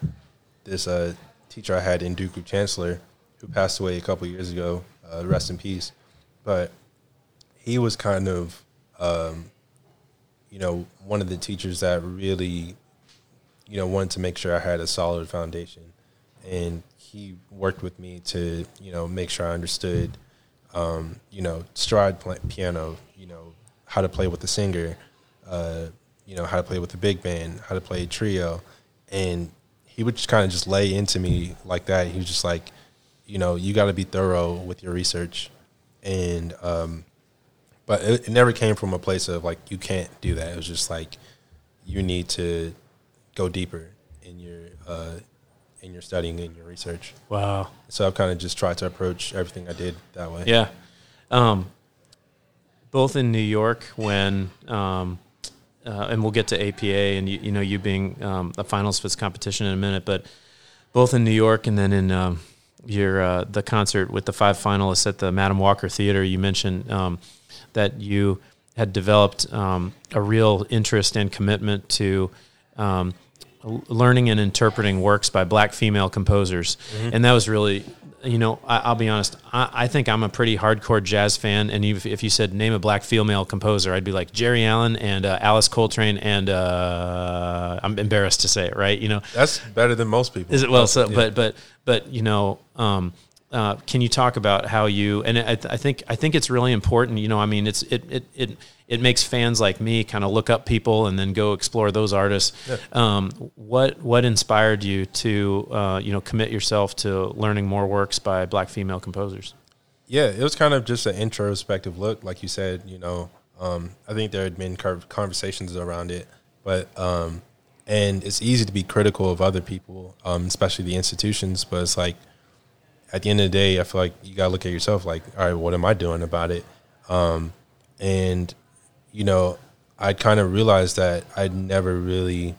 Speaker 2: this uh, teacher I had in Ndugu Chancellor who passed away a couple years ago. Uh, rest in peace. But he was kind of um, you know one of the teachers that really you know wanted to make sure I had a solid foundation, and he worked with me to you know make sure I understood um, you know, stride piano, you know, how to play with the singer, uh, you know, how to play with the big band, how to play trio. And he would just kind of just lay into me like that. He was just like, you know, you got to be thorough with your research. And, um, but it, it never came from a place of like, you can't do that. It was just like, you need to go deeper in your, uh, in your studying and your research.
Speaker 1: Wow.
Speaker 2: So I've kind of just tried to approach everything I did that way.
Speaker 1: Yeah. Um, both in New York when, um, uh, and we'll get to APA and you, you know you being um, a finals for this competition in a minute, but both in New York and then in um, your uh, the concert with the five finalists at the Madam Walker Theater, you mentioned um, that you had developed um, a real interest and commitment to um, learning and interpreting works by black female composers, and that was really, you know, I, I'll be honest. I, I think I'm a pretty hardcore jazz fan, and if, if you said name a black female composer, I'd be like Geri Allen and uh, Alice Coltrane, and uh, I'm embarrassed to say it, right? You know,
Speaker 2: That's better than most people.
Speaker 1: is it well? So,
Speaker 2: Yeah.
Speaker 1: but but but you know, um, uh, can you talk about how you? And I, I think I think it's really important. You know, I mean, it's it it it it makes fans like me kind of look up people and then go explore those artists. Um, what what inspired you to uh, you know commit yourself to learning more works by black female composers?
Speaker 2: Yeah, it was kind of just an introspective look, like you said. You know, um, I think there had been conversations around it, but um, and it's easy to be critical of other people, um, especially the institutions. But it's like at the end of the day, I feel like you gotta look at yourself. Like, all right, what am I doing about it? Um, and you know, I kind of realized that I'd never really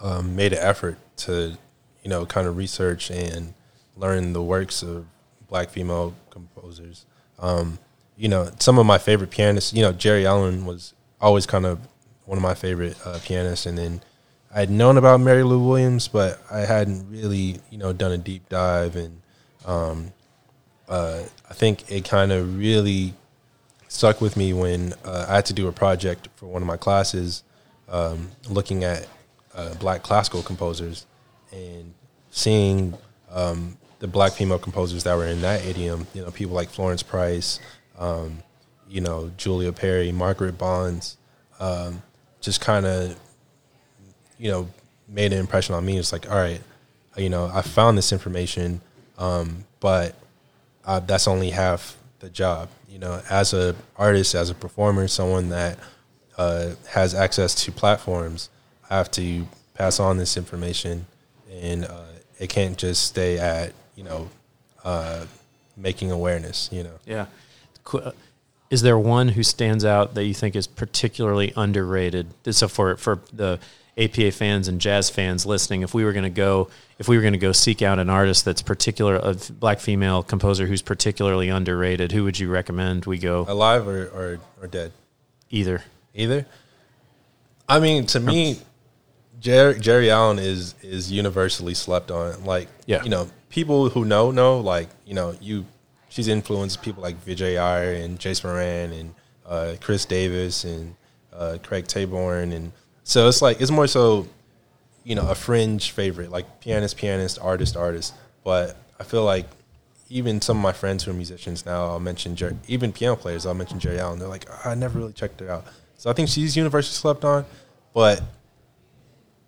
Speaker 2: um, made an effort to, you know, kind of research and learn the works of black female composers. Um, you know, some of my favorite pianists, you know, Geri Allen was always kind of one of my favorite uh, pianists. And then I had known about Mary Lou Williams, but I hadn't really, you know, done a deep dive. And um, uh, I think it kind of really stuck with me when uh, I had to do a project for one of my classes um, looking at uh, black classical composers and seeing um, the black female composers that were in that idiom, you know, people like Florence Price, um, you know, Julia Perry, Margaret Bonds, um, just kind of, you know, made an impression on me. It's like, all right, you know, I found this information, um, but uh, that's only half the job. You know, as a artist, as a performer, someone that uh, has access to platforms, I have to pass on this information, and uh, it can't just stay at you know uh, making awareness. You know,
Speaker 1: Yeah. Qu- Is there one who stands out that you think is particularly underrated? So for for the APA fans and jazz fans listening, if we were going to go, if we were going to go seek out an artist that's particular, a black female composer who's particularly underrated, who would you recommend we go?
Speaker 2: alive or or, or dead,
Speaker 1: Either.
Speaker 2: either. I mean, to me, Geri, Geri Allen is is universally slept on. Like,
Speaker 1: Yeah.
Speaker 2: you know, people who know know. Like, you know, you she's influenced people like Vijay Iyer and Jason Moran and uh, Kris Davis and uh, Craig Taborn, and so it's like it's more so, you know a fringe favorite, like pianist, pianist, artist, artist. But I feel like even some of my friends who are musicians now, I'll mention Jer- even piano players. I'll mention Geri Allen. They're like, oh, I never really checked her out. So I think she's universally slept on, but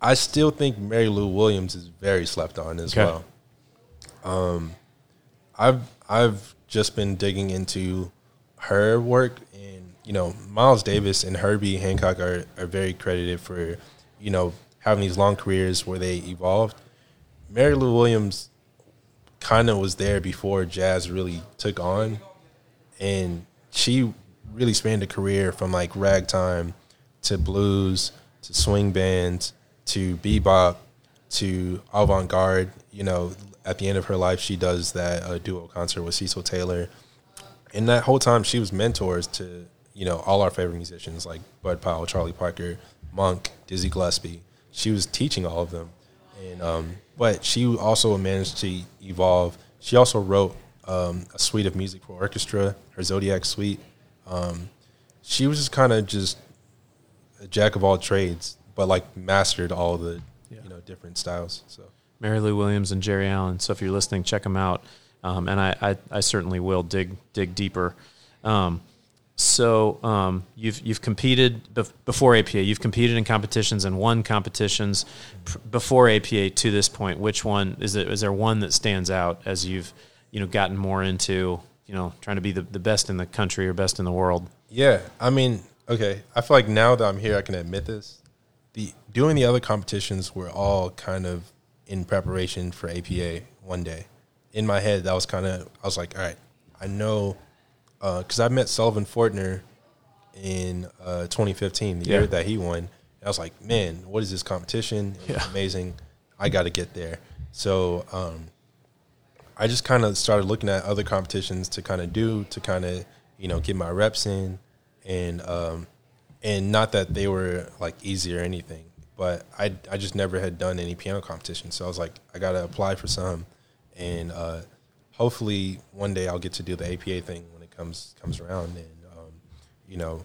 Speaker 2: I still think Mary Lou Williams is very slept on as
Speaker 1: Okay.
Speaker 2: well. Um, I've I've just been digging into her work, and you know, Miles Davis and Herbie Hancock are are very credited for you know having these long careers where they evolved. Mary Lou Williams kind of was there before jazz really took on, and she really spanned a career from like ragtime to blues to swing bands to bebop to avant garde. You know, at the end of her life, she does that uh, duo concert with Cecil Taylor, and that whole time she was mentors to you know all our favorite musicians like Bud Powell, Charlie Parker, Monk, Dizzy Gillespie. She was teaching all of them, and um, but she also managed to evolve. She also wrote um, a suite of music for orchestra, her Zodiac suite. Um, she was just kind of just a jack of all trades, but like mastered all the
Speaker 1: Yeah.
Speaker 2: you know different styles. So
Speaker 1: Mary Lou Williams and Geri Allen. So if you're listening, check them out. Um, and I, I, I certainly will dig dig deeper. Um, so um, you've you've competed bef- before APA. You've competed in competitions and won competitions pr- before APA to this point. Which one is it? Is there one that stands out as you've you know gotten more into you know trying to be the, the best in the country or best in the world?
Speaker 2: Yeah, I mean, okay. I feel like now that I'm here, I can admit this. The doing the other competitions were all kind of in preparation for APA one day. In my head, that was kind of I was like, all right, I know, because I met Sullivan Fortner in uh, 2015, the
Speaker 1: Yeah.
Speaker 2: year that he won. I was like, man, what is this competition? It
Speaker 1: Yeah.
Speaker 2: amazing. I got to get there. So um, I just kind of started looking at other competitions to kind of do to kind of you know get my reps in, and um, and not that they were like easy or anything, but I I just never had done any piano competition, so I was like I gotta apply for some, and uh, hopefully one day I'll get to do the APA thing comes comes around, and um, you know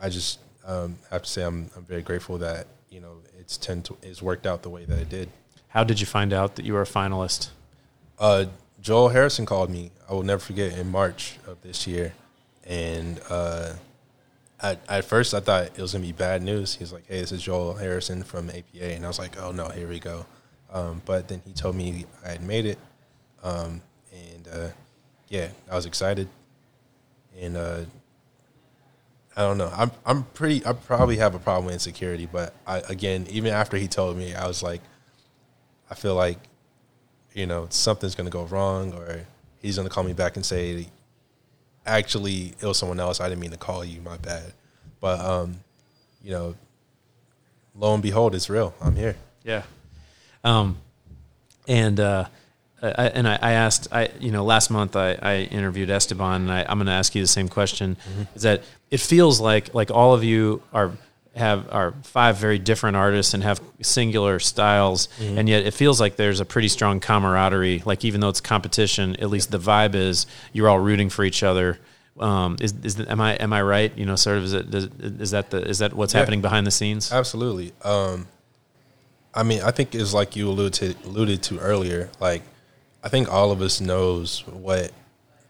Speaker 2: I just um, have to say I'm I'm very grateful that you know it's tend to it's worked out the way that it did.
Speaker 1: How did you find out that you were a finalist?
Speaker 2: Uh, Joel Harrison called me. I will never forget in March of this year, and uh, at at first I thought it was gonna be bad news. He was like, "Hey, this is Joel Harrison from APA," and I was like, "Oh no, here we go." Um, but then he told me I had made it, um, and uh, yeah, I was excited, and uh, I don't know. I'm I'm pretty. I probably have a problem with insecurity, but I again, even after he told me, I was like, I feel like you know, something's to go wrong or he's to call me back and say, actually, it was someone else. I didn't mean to call you. My bad. But, um, you know, lo and behold, it's real. I'm here.
Speaker 1: Yeah. Um, and uh, I, and I, I asked, I you know, last month I, I interviewed Esteban, and I, I'm going to ask you the same question. Is that it feels like like all of you are have are five very different artists and have singular styles, and yet it feels like there's a pretty strong camaraderie. Like even though it's competition, at least the vibe is you're all rooting for each other. Um, is is the, am I am I right? You know, sort of is it does, is that the is that what's
Speaker 2: Yeah.
Speaker 1: happening behind the scenes?
Speaker 2: Absolutely. Um, I mean, I think it's like you alluded to, alluded to earlier. Like, I think all of us knows what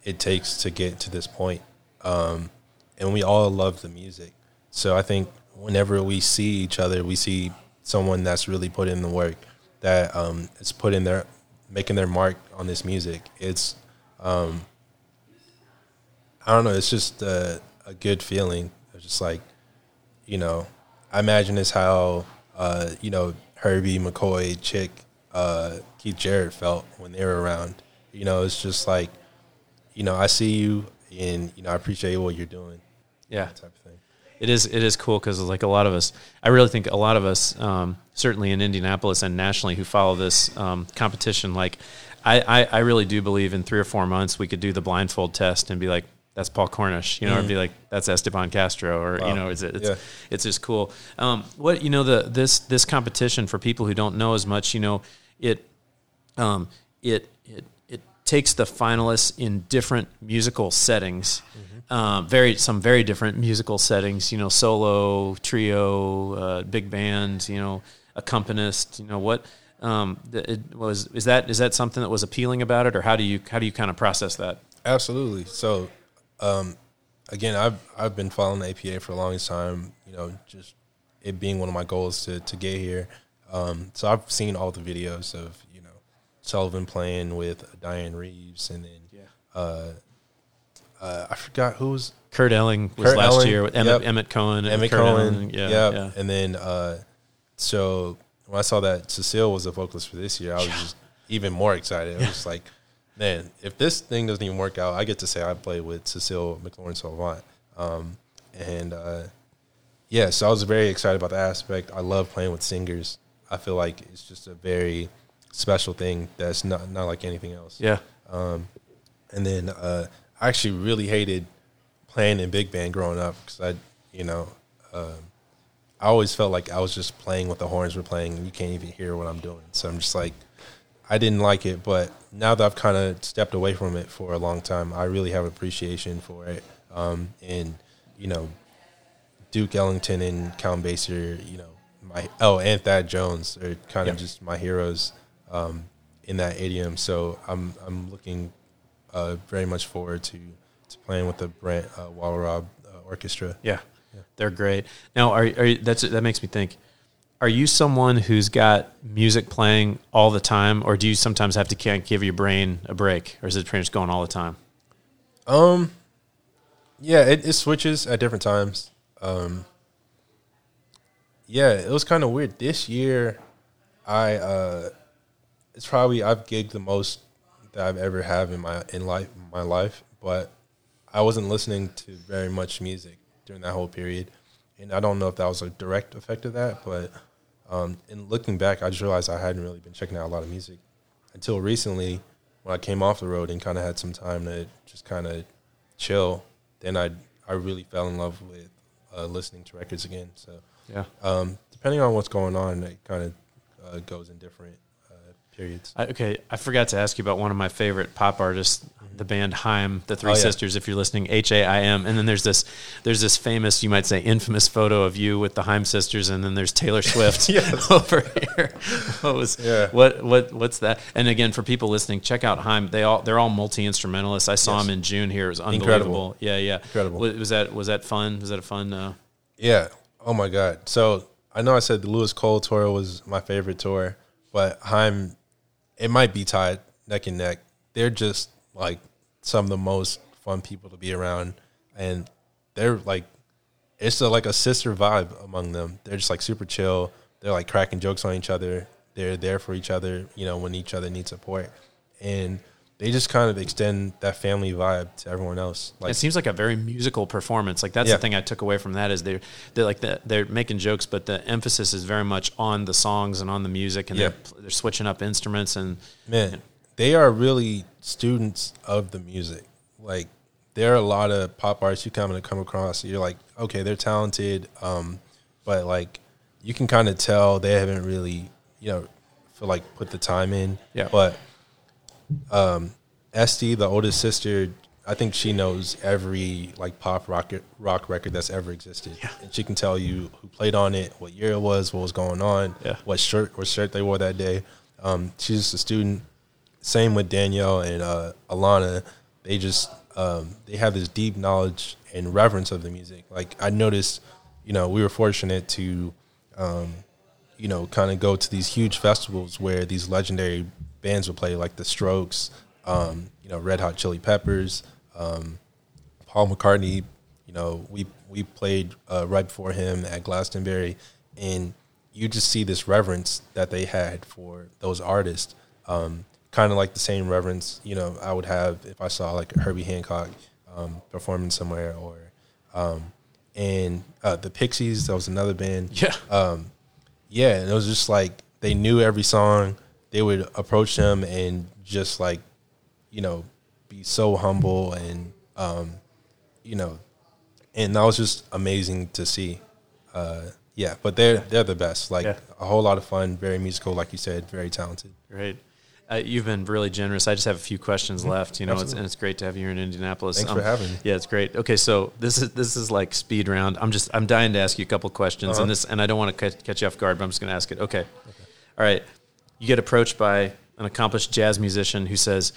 Speaker 2: it takes to get to this point, um, and we all love the music. So I think whenever we see each other, we see someone that's really put in the work, that um, is put in their making their mark on this music. It's um, I don't know. It's just a, a good feeling. It's just like you know, I imagine it's how uh, you know Herbie McCoy, Chick, uh, Keith Jarrett felt when they were around. You know, it's just like, you know, I see you, and you know, I appreciate what you're doing,
Speaker 1: Yeah.
Speaker 2: type of thing.
Speaker 1: It is it is cool because like a lot of us, I really think a lot of us, um, certainly in Indianapolis and nationally, who follow this um, competition, like I, I I really do believe in three or four months we could do the blindfold test and be like, that's Paul Cornish, you know, or be like that's Esteban Castro, or you
Speaker 2: Wow.
Speaker 1: know, it's it's,
Speaker 2: Yeah.
Speaker 1: it's just cool. Um, what you know the this this competition for people who don't know as much, you know, it um, it it it takes the finalists in different musical settings, um, very some very different musical settings. You know, solo, trio, uh, big band. You know, accompanist. You know what um, it was is that is that something that was appealing about it, or how do you how do you kind of process that?
Speaker 2: Absolutely. So, um, again, I've I've been following the APA for the longest time. You know, just it being one of my goals to to get here. Um, so I've seen all the videos of you know Sullivan playing with Dianne Reeves, and then
Speaker 1: Yeah.
Speaker 2: uh, uh, I forgot who was
Speaker 1: Kurt Elling was
Speaker 2: Kurt
Speaker 1: last
Speaker 2: Elling,
Speaker 1: year with Emmet,
Speaker 2: yep.
Speaker 1: Emmet Cohen and
Speaker 2: Emmet
Speaker 1: Kurt
Speaker 2: Cohen.
Speaker 1: Elling. Yeah,
Speaker 2: yep.
Speaker 1: yeah.
Speaker 2: And then uh, so when I saw that Cecile was the vocalist for this year, I was just even more excited. I was just like, man, if this thing doesn't even work out, I get to say I played with Cecile McLorin Salvant. Um, and uh, yeah, so I was very excited about the aspect. I love playing with singers. I feel like it's just a very special thing that's not not like anything else.
Speaker 1: yeah.
Speaker 2: Um, and then uh, I actually really hated playing in big band growing up because I, you know, um, I always felt like I was just playing what the horns were playing and you can't even hear what I'm doing. So I'm just like, I didn't like it. But now that I've kind of stepped away from it for a long time, I really have appreciation for it. Um, and, you know, Duke Ellington and Count Basie, you know, my oh, and Thad Jones are kind of
Speaker 1: Yeah.
Speaker 2: just my heroes um, in that idiom. So I'm I'm looking uh, very much forward to to playing with the Brent uh, Wallarab uh, Orchestra.
Speaker 1: Yeah, they're great. Now, are, are you, that's that makes me think. Are you someone who's got music playing all the time, or do you sometimes have to can't give your brain a break, or is it just going all the time?
Speaker 2: Um, yeah, it, it switches at different times. Um, yeah, it was kind of weird. This year, I uh, it's probably I've gigged the most that I've ever have in my in life my life, but I wasn't listening to very much music during that whole period, and I don't know if that was a direct effect of that, but um, in looking back, I just realized I hadn't really been checking out a lot of music until recently when I came off the road and kind of had some time to just kind of chill. Then I I really fell in love with uh, listening to records again. So
Speaker 1: Yeah.
Speaker 2: um, depending on what's going on, it kind of uh, goes in different uh, periods.
Speaker 1: I, okay, I forgot to ask you about one of my favorite pop artists, the band Haim, the Three
Speaker 2: Oh, yeah.
Speaker 1: Sisters. If you're listening, H A I M, and then there's this, there's this famous, you might say, infamous photo of you with the Haim sisters, and then there's Taylor Swift over here. What was,
Speaker 2: Yeah.
Speaker 1: what, what, what's that? And again, for people listening, check out Haim. They all, they're all multi instrumentalists. I saw
Speaker 2: Yes.
Speaker 1: them in June here. It was unbelievable.
Speaker 2: Incredible.
Speaker 1: Yeah, yeah,
Speaker 2: Incredible.
Speaker 1: Was, was that, was that fun? Was that a fun? Uh,
Speaker 2: Yeah. Oh my God. So I know I said the Louis Cole tour was my favorite tour, but Haim, it might be tied neck and neck. They're just like some of the most fun people to be around, and they're like, it's a, like a sister vibe among them. They're just like super chill. They're like cracking jokes on each other. They're there for each other, you know, when each other needs support, and they just kind of extend that family vibe to everyone else. Like
Speaker 1: it seems like a very musical performance. Like that's
Speaker 2: Yeah.
Speaker 1: the thing I took away from that is they're they're like the, they're making jokes, but the emphasis is very much on the songs and on the music, and
Speaker 2: Yeah.
Speaker 1: they're they're switching up instruments and
Speaker 2: man, they are really students of the music. Like there are a lot of pop artists you come to come across. You're like, okay, they're talented, um, but like you can kind of tell they haven't really, you know, feel like put the time in.
Speaker 1: Yeah.
Speaker 2: But um, Este, the oldest sister, I think she knows every like pop rock rock record that's ever existed,
Speaker 1: Yeah.
Speaker 2: and she can tell you who played on it, what year it was, what was going on,
Speaker 1: Yeah.
Speaker 2: what shirt what shirt they wore that day. Um, she's just a student. Same with Danielle and uh, Alana. They just um, they have this deep knowledge and reverence of the music. Like I noticed, you know, we were fortunate to, um, you know, kind of go to these huge festivals where these legendary bands would play, like the Strokes, um, you know, Red Hot Chili Peppers, um, Paul McCartney. You know, we we played uh, right before him at Glastonbury, and you just see this reverence that they had for those artists. Um, kind of like the same reverence, you know, I would have if I saw like Herbie Hancock um, performing somewhere, or um, and uh, the Pixies. That was another band.
Speaker 1: yeah,
Speaker 2: Um, yeah, and it was just like they knew every song. They would approach them and just like, you know, be so humble and, um, you know, and that was just amazing to see. Uh, yeah, but they're they're the best. Like
Speaker 1: Yeah.
Speaker 2: a whole lot of fun, very musical, like you said, very talented.
Speaker 1: great. Uh, you've been really generous. I just have a few questions left. You know, it's, and it's great to have you here in Indianapolis.
Speaker 2: Thanks
Speaker 1: Um,
Speaker 2: for having me.
Speaker 1: Yeah, it's great. Okay, so this is this is like speed round. I'm just I'm dying to ask you a couple questions,
Speaker 2: Uh-huh.
Speaker 1: and this and I don't want to catch, catch you off guard, but I'm just going to ask it. Okay. All right. You get approached by an accomplished jazz musician who says,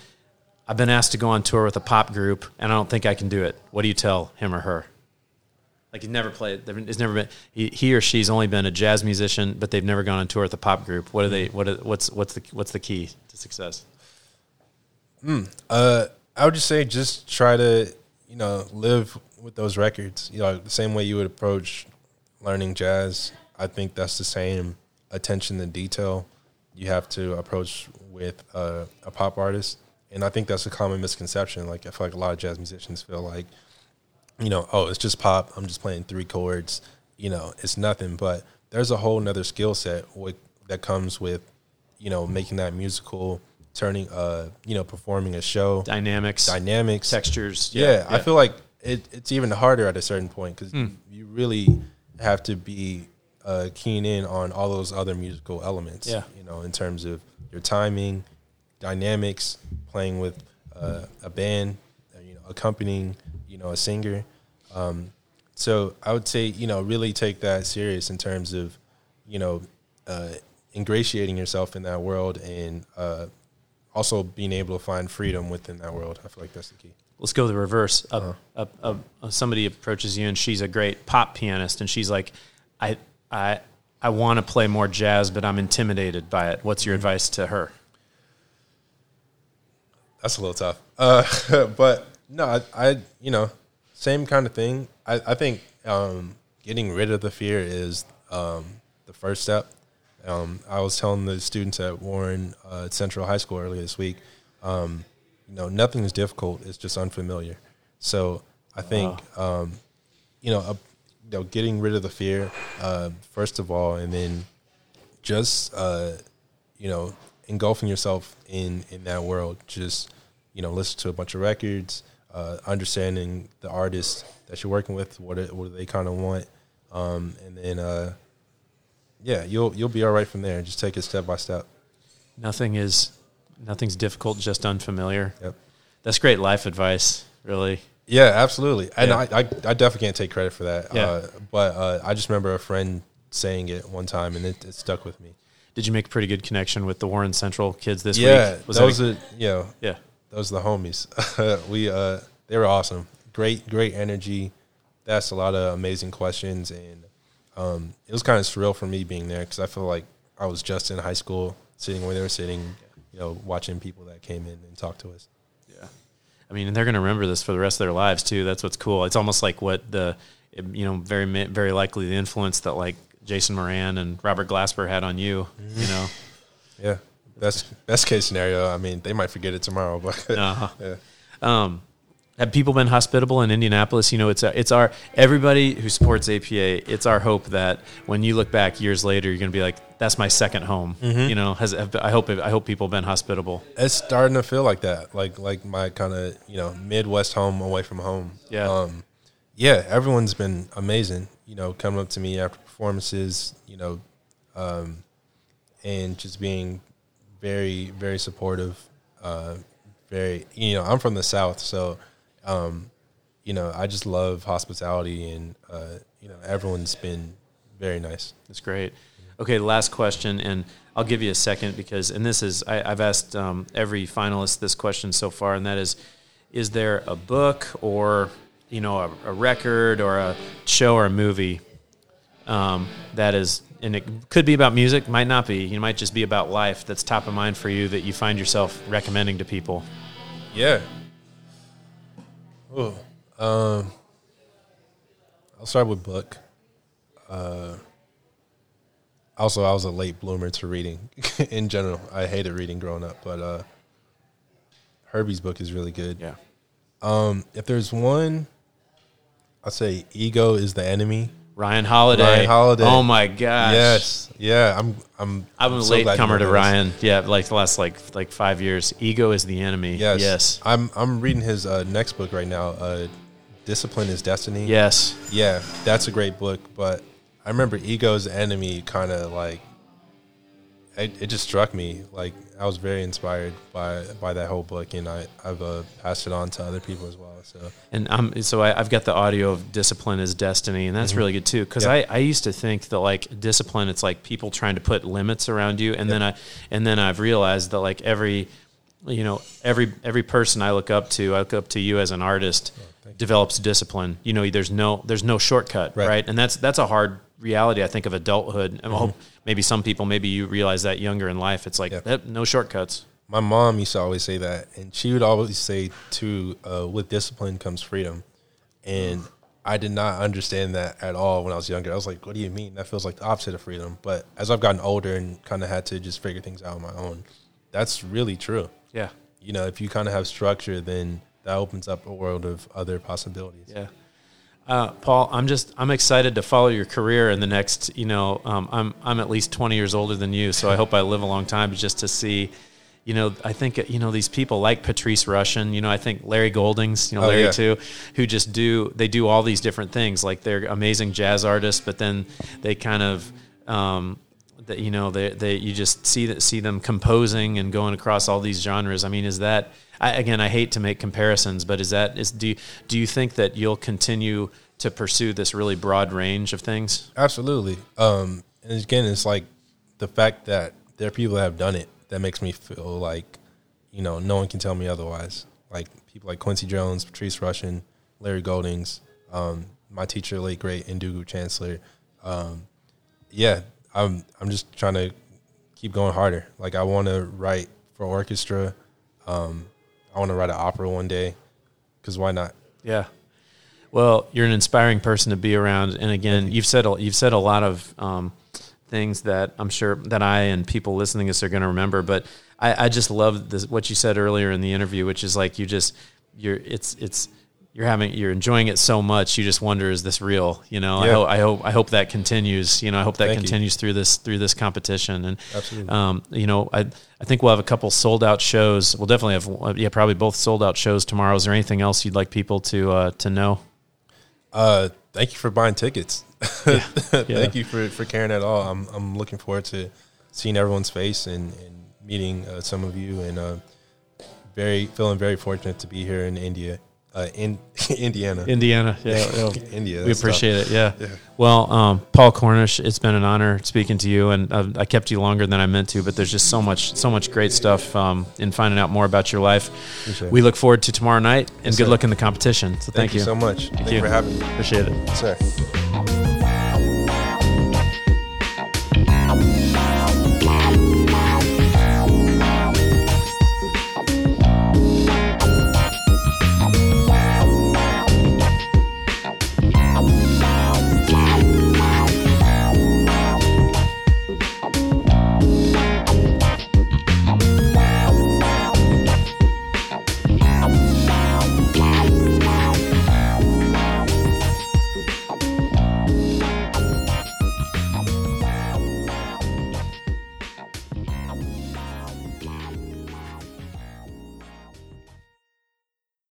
Speaker 1: "I've been asked to go on tour with a pop group, and I don't think I can do it." What do you tell him or her? Like he's never played. He's never been. He, or she's only been a jazz musician, but they've never gone on tour with a pop group. What are they? What? Are, what's what's the what's the key to success?
Speaker 2: Uh, I would just say just try to you know live with those records. You know, the same way you would approach learning jazz. I think that's the same attention to detail you have to approach with uh, a pop artist. And I think that's a common misconception. Like I feel like a lot of jazz musicians feel like, you know, oh, it's just pop. I'm just playing three chords. You know, it's nothing. But there's a whole nother skill set with, that comes with, you know, making that musical, turning, uh, you know, performing a show,
Speaker 1: Dynamics,
Speaker 2: dynamics,
Speaker 1: textures.
Speaker 2: yeah, I feel like it, it's even harder at a certain point because
Speaker 1: Hmm.
Speaker 2: you really have to be uh, keen in on all those other musical elements.
Speaker 1: Yeah.
Speaker 2: you know, in terms of your timing, dynamics, playing with uh, a band, uh, you know, accompanying, you know, a singer. Um, so I would say, you know, really take that serious in terms of, you know, uh, ingratiating yourself in that world and uh, also being able to find freedom within that world. I feel like that's the key.
Speaker 1: let's go the reverse. Up,
Speaker 2: Uh-huh.
Speaker 1: up, uh, somebody approaches you and she's a great pop pianist, and she's like, I, I, I want to play more jazz, but I'm intimidated by it. What's your advice to her?
Speaker 2: That's a little tough. Uh, but no, I, I, you know, same kind of thing. I, I think um, getting rid of the fear is um, the first step. Um, I was telling the students at Warren uh, Central High School earlier this week, um, you know, nothing is difficult. It's just unfamiliar. So I think, um, you know, you know, getting rid of the fear, uh, first of all, and then just uh, you know engulfing yourself in in that world. Just you know, listen to a bunch of records, uh, understanding the artists that you're working with, what it, what they kind of want, um, and then uh, yeah, you'll you'll be all right from there. Just take it step by step.
Speaker 1: Nothing is, nothing's difficult, just unfamiliar.
Speaker 2: Yep.
Speaker 1: That's great life advice, really.
Speaker 2: Yeah, absolutely. And
Speaker 1: Yeah.
Speaker 2: I, I, I definitely can't take credit for that.
Speaker 1: Yeah.
Speaker 2: Uh, but uh, I just remember a friend saying it one time, and it, it stuck with me.
Speaker 1: Did you make a pretty good connection with the Warren Central kids this
Speaker 2: yeah,
Speaker 1: week?
Speaker 2: those
Speaker 1: a-
Speaker 2: are you know
Speaker 1: yeah.
Speaker 2: those are the homies. we uh, they were awesome. Great, great energy. They asked a lot of amazing questions, and um, it was kind of surreal for me being there because I feel like I was just in high school, sitting where they were sitting, you know, watching people that came in and talked to us.
Speaker 1: I mean, and they're going to remember this for the rest of their lives too. That's what's cool. It's almost like what the, you know, very very likely the influence that like Jason Moran and Robert Glasper had on you. You know.
Speaker 2: Yeah, best best case scenario. I mean, they might forget it tomorrow, but
Speaker 1: Uh-huh.
Speaker 2: yeah.
Speaker 1: Um, have people been hospitable in Indianapolis? You know, it's it's our everybody who supports APA. It's our hope that when you look back years later, you're going to be like, "That's my second home." You know, has have, I hope I hope people have been hospitable.
Speaker 2: it's starting to feel like that, like like my kind of you know Midwest home away from home.
Speaker 1: Yeah.
Speaker 2: um, yeah. Everyone's been amazing. You know, coming up to me after performances. You know, um, and just being very very supportive. Uh, very you know I'm from the South, so um, you know I just love hospitality, and uh, you know everyone's been very nice.
Speaker 1: That's great. Okay, last question, and I'll give you a second because, and this is, I, I've asked um, every finalist this question so far, and that is, is there a book or, you know, a, a record or a show or a movie um, that is, and it could be about music, might not be, you might just be about life that's top of mind for you that you find yourself recommending to people.
Speaker 2: Yeah. Oh, um, I'll start with book. Uh, also, I was a late bloomer to reading in general. I hated reading growing up, but uh, Herbie's book is really good.
Speaker 1: Yeah.
Speaker 2: Um, if there's one, I'll say "Ego is the Enemy."
Speaker 1: Ryan Holiday.
Speaker 2: Ryan Holiday.
Speaker 1: Oh my gosh.
Speaker 2: Yes, yeah. I'm. I'm.
Speaker 1: I'm a
Speaker 2: so
Speaker 1: late comer to
Speaker 2: this.
Speaker 1: Ryan. Yeah, like the last like like five years. Ego is the enemy.
Speaker 2: Yes.
Speaker 1: Yes.
Speaker 2: I'm. I'm reading his uh, next book right now. Uh, Discipline is Destiny.
Speaker 1: Yes.
Speaker 2: Yeah, that's a great book, but I remember Ego's Enemy kind of like it, it just struck me. Like I was very inspired by by that whole book, and I I've uh, passed it on to other people as well. So
Speaker 1: And um, so I, I've got the audio of discipline is destiny, and that's really good too. Because
Speaker 2: Mm-hmm.
Speaker 1: I, I used to think that like discipline, it's like people trying to put limits around you, and then I and then I've realized that like every, you know, every every person I look up to, I look up to you as an artist, develops discipline. You know, there's no there's no shortcut, right?
Speaker 2: Right.
Speaker 1: And that's that's a hard reality I think of adulthood. Hope maybe some people, maybe you realize that younger in life, it's like
Speaker 2: Mm-hmm. Yeah.
Speaker 1: eh, no shortcuts.
Speaker 2: my mom used to always say that, and she would always say, "To uh, with discipline comes freedom," and I did not understand that at all when I was younger. I was like, "What do you mean? That feels like the opposite of freedom." But as I've gotten older and kind of had to just figure things out on my own, that's really true.
Speaker 1: Yeah.
Speaker 2: You know, if you kind of have structure, then that opens up a world of other possibilities.
Speaker 1: Yeah. Uh, Paul, I'm just I'm excited to follow your career in the next. You know, um, I'm I'm at least 20 years older than you, so I hope I live a long time just to see. You know, I think you know these people like Patrice Rushen. You know, I think Larry Goldings. You know,
Speaker 2: Oh,
Speaker 1: Larry
Speaker 2: yeah.
Speaker 1: too, who just do they do all these different things. Like they're amazing jazz artists, but then they kind of. Um, that you know they, they you just see that see them composing and going across all these genres. I mean, is that I, again? I hate to make comparisons, but is that is do you, do you think that you'll continue to pursue this really broad range of things?
Speaker 2: Absolutely. Um, and again, it's like the fact that there are people that have done it that makes me feel like, you know, no one can tell me otherwise. Like people like Quincy Jones, Patrice Rushen, Larry Goldings, um, my teacher, late great Ndugu Chancellor. Um, yeah, I'm I'm just trying to keep going harder. Like I want to write for orchestra. Um, I want to write an opera one day, because why not?
Speaker 1: Yeah. Well, you're an inspiring person to be around, and again, you've said a, you've said a lot of um, things that I'm sure that I and people listening to this are going to remember. But I, I just love this, what you said earlier in the interview, which is like you just you're it's it's you're having you're enjoying it so much you just wonder is this real you know I,
Speaker 2: Yeah.
Speaker 1: hope, I hope I hope that continues you know I hope that
Speaker 2: Thank you.
Speaker 1: continues through this through this competition and
Speaker 2: Absolutely.
Speaker 1: um, you know I I think we'll have a couple sold out shows we'll definitely have uh, yeah probably both sold out shows tomorrow is there anything else you'd like people to uh, to know
Speaker 2: Uh, thank you for buying tickets. thank you for, for caring at all. I'm I'm looking forward to seeing everyone's face and, and meeting uh, some of you and uh, very feeling very fortunate to be here in India, uh, in Indiana,
Speaker 1: Indiana yeah, yeah.
Speaker 2: India.
Speaker 1: we
Speaker 2: that's tough.
Speaker 1: appreciate it. Yeah.
Speaker 2: Yeah.
Speaker 1: Well, um, Paul Cornish, it's been an honor speaking to you, and uh, I kept you longer than I meant to. But there's just so much, so much great stuff um, in finding out more about your life.
Speaker 2: Appreciate.
Speaker 1: We look forward to tomorrow night, and
Speaker 2: Yes,
Speaker 1: good
Speaker 2: sir.
Speaker 1: luck in the competition. So thank,
Speaker 2: Thank, you so much. Thank
Speaker 1: you.
Speaker 2: you for having me,
Speaker 1: Appreciate it.
Speaker 2: sir.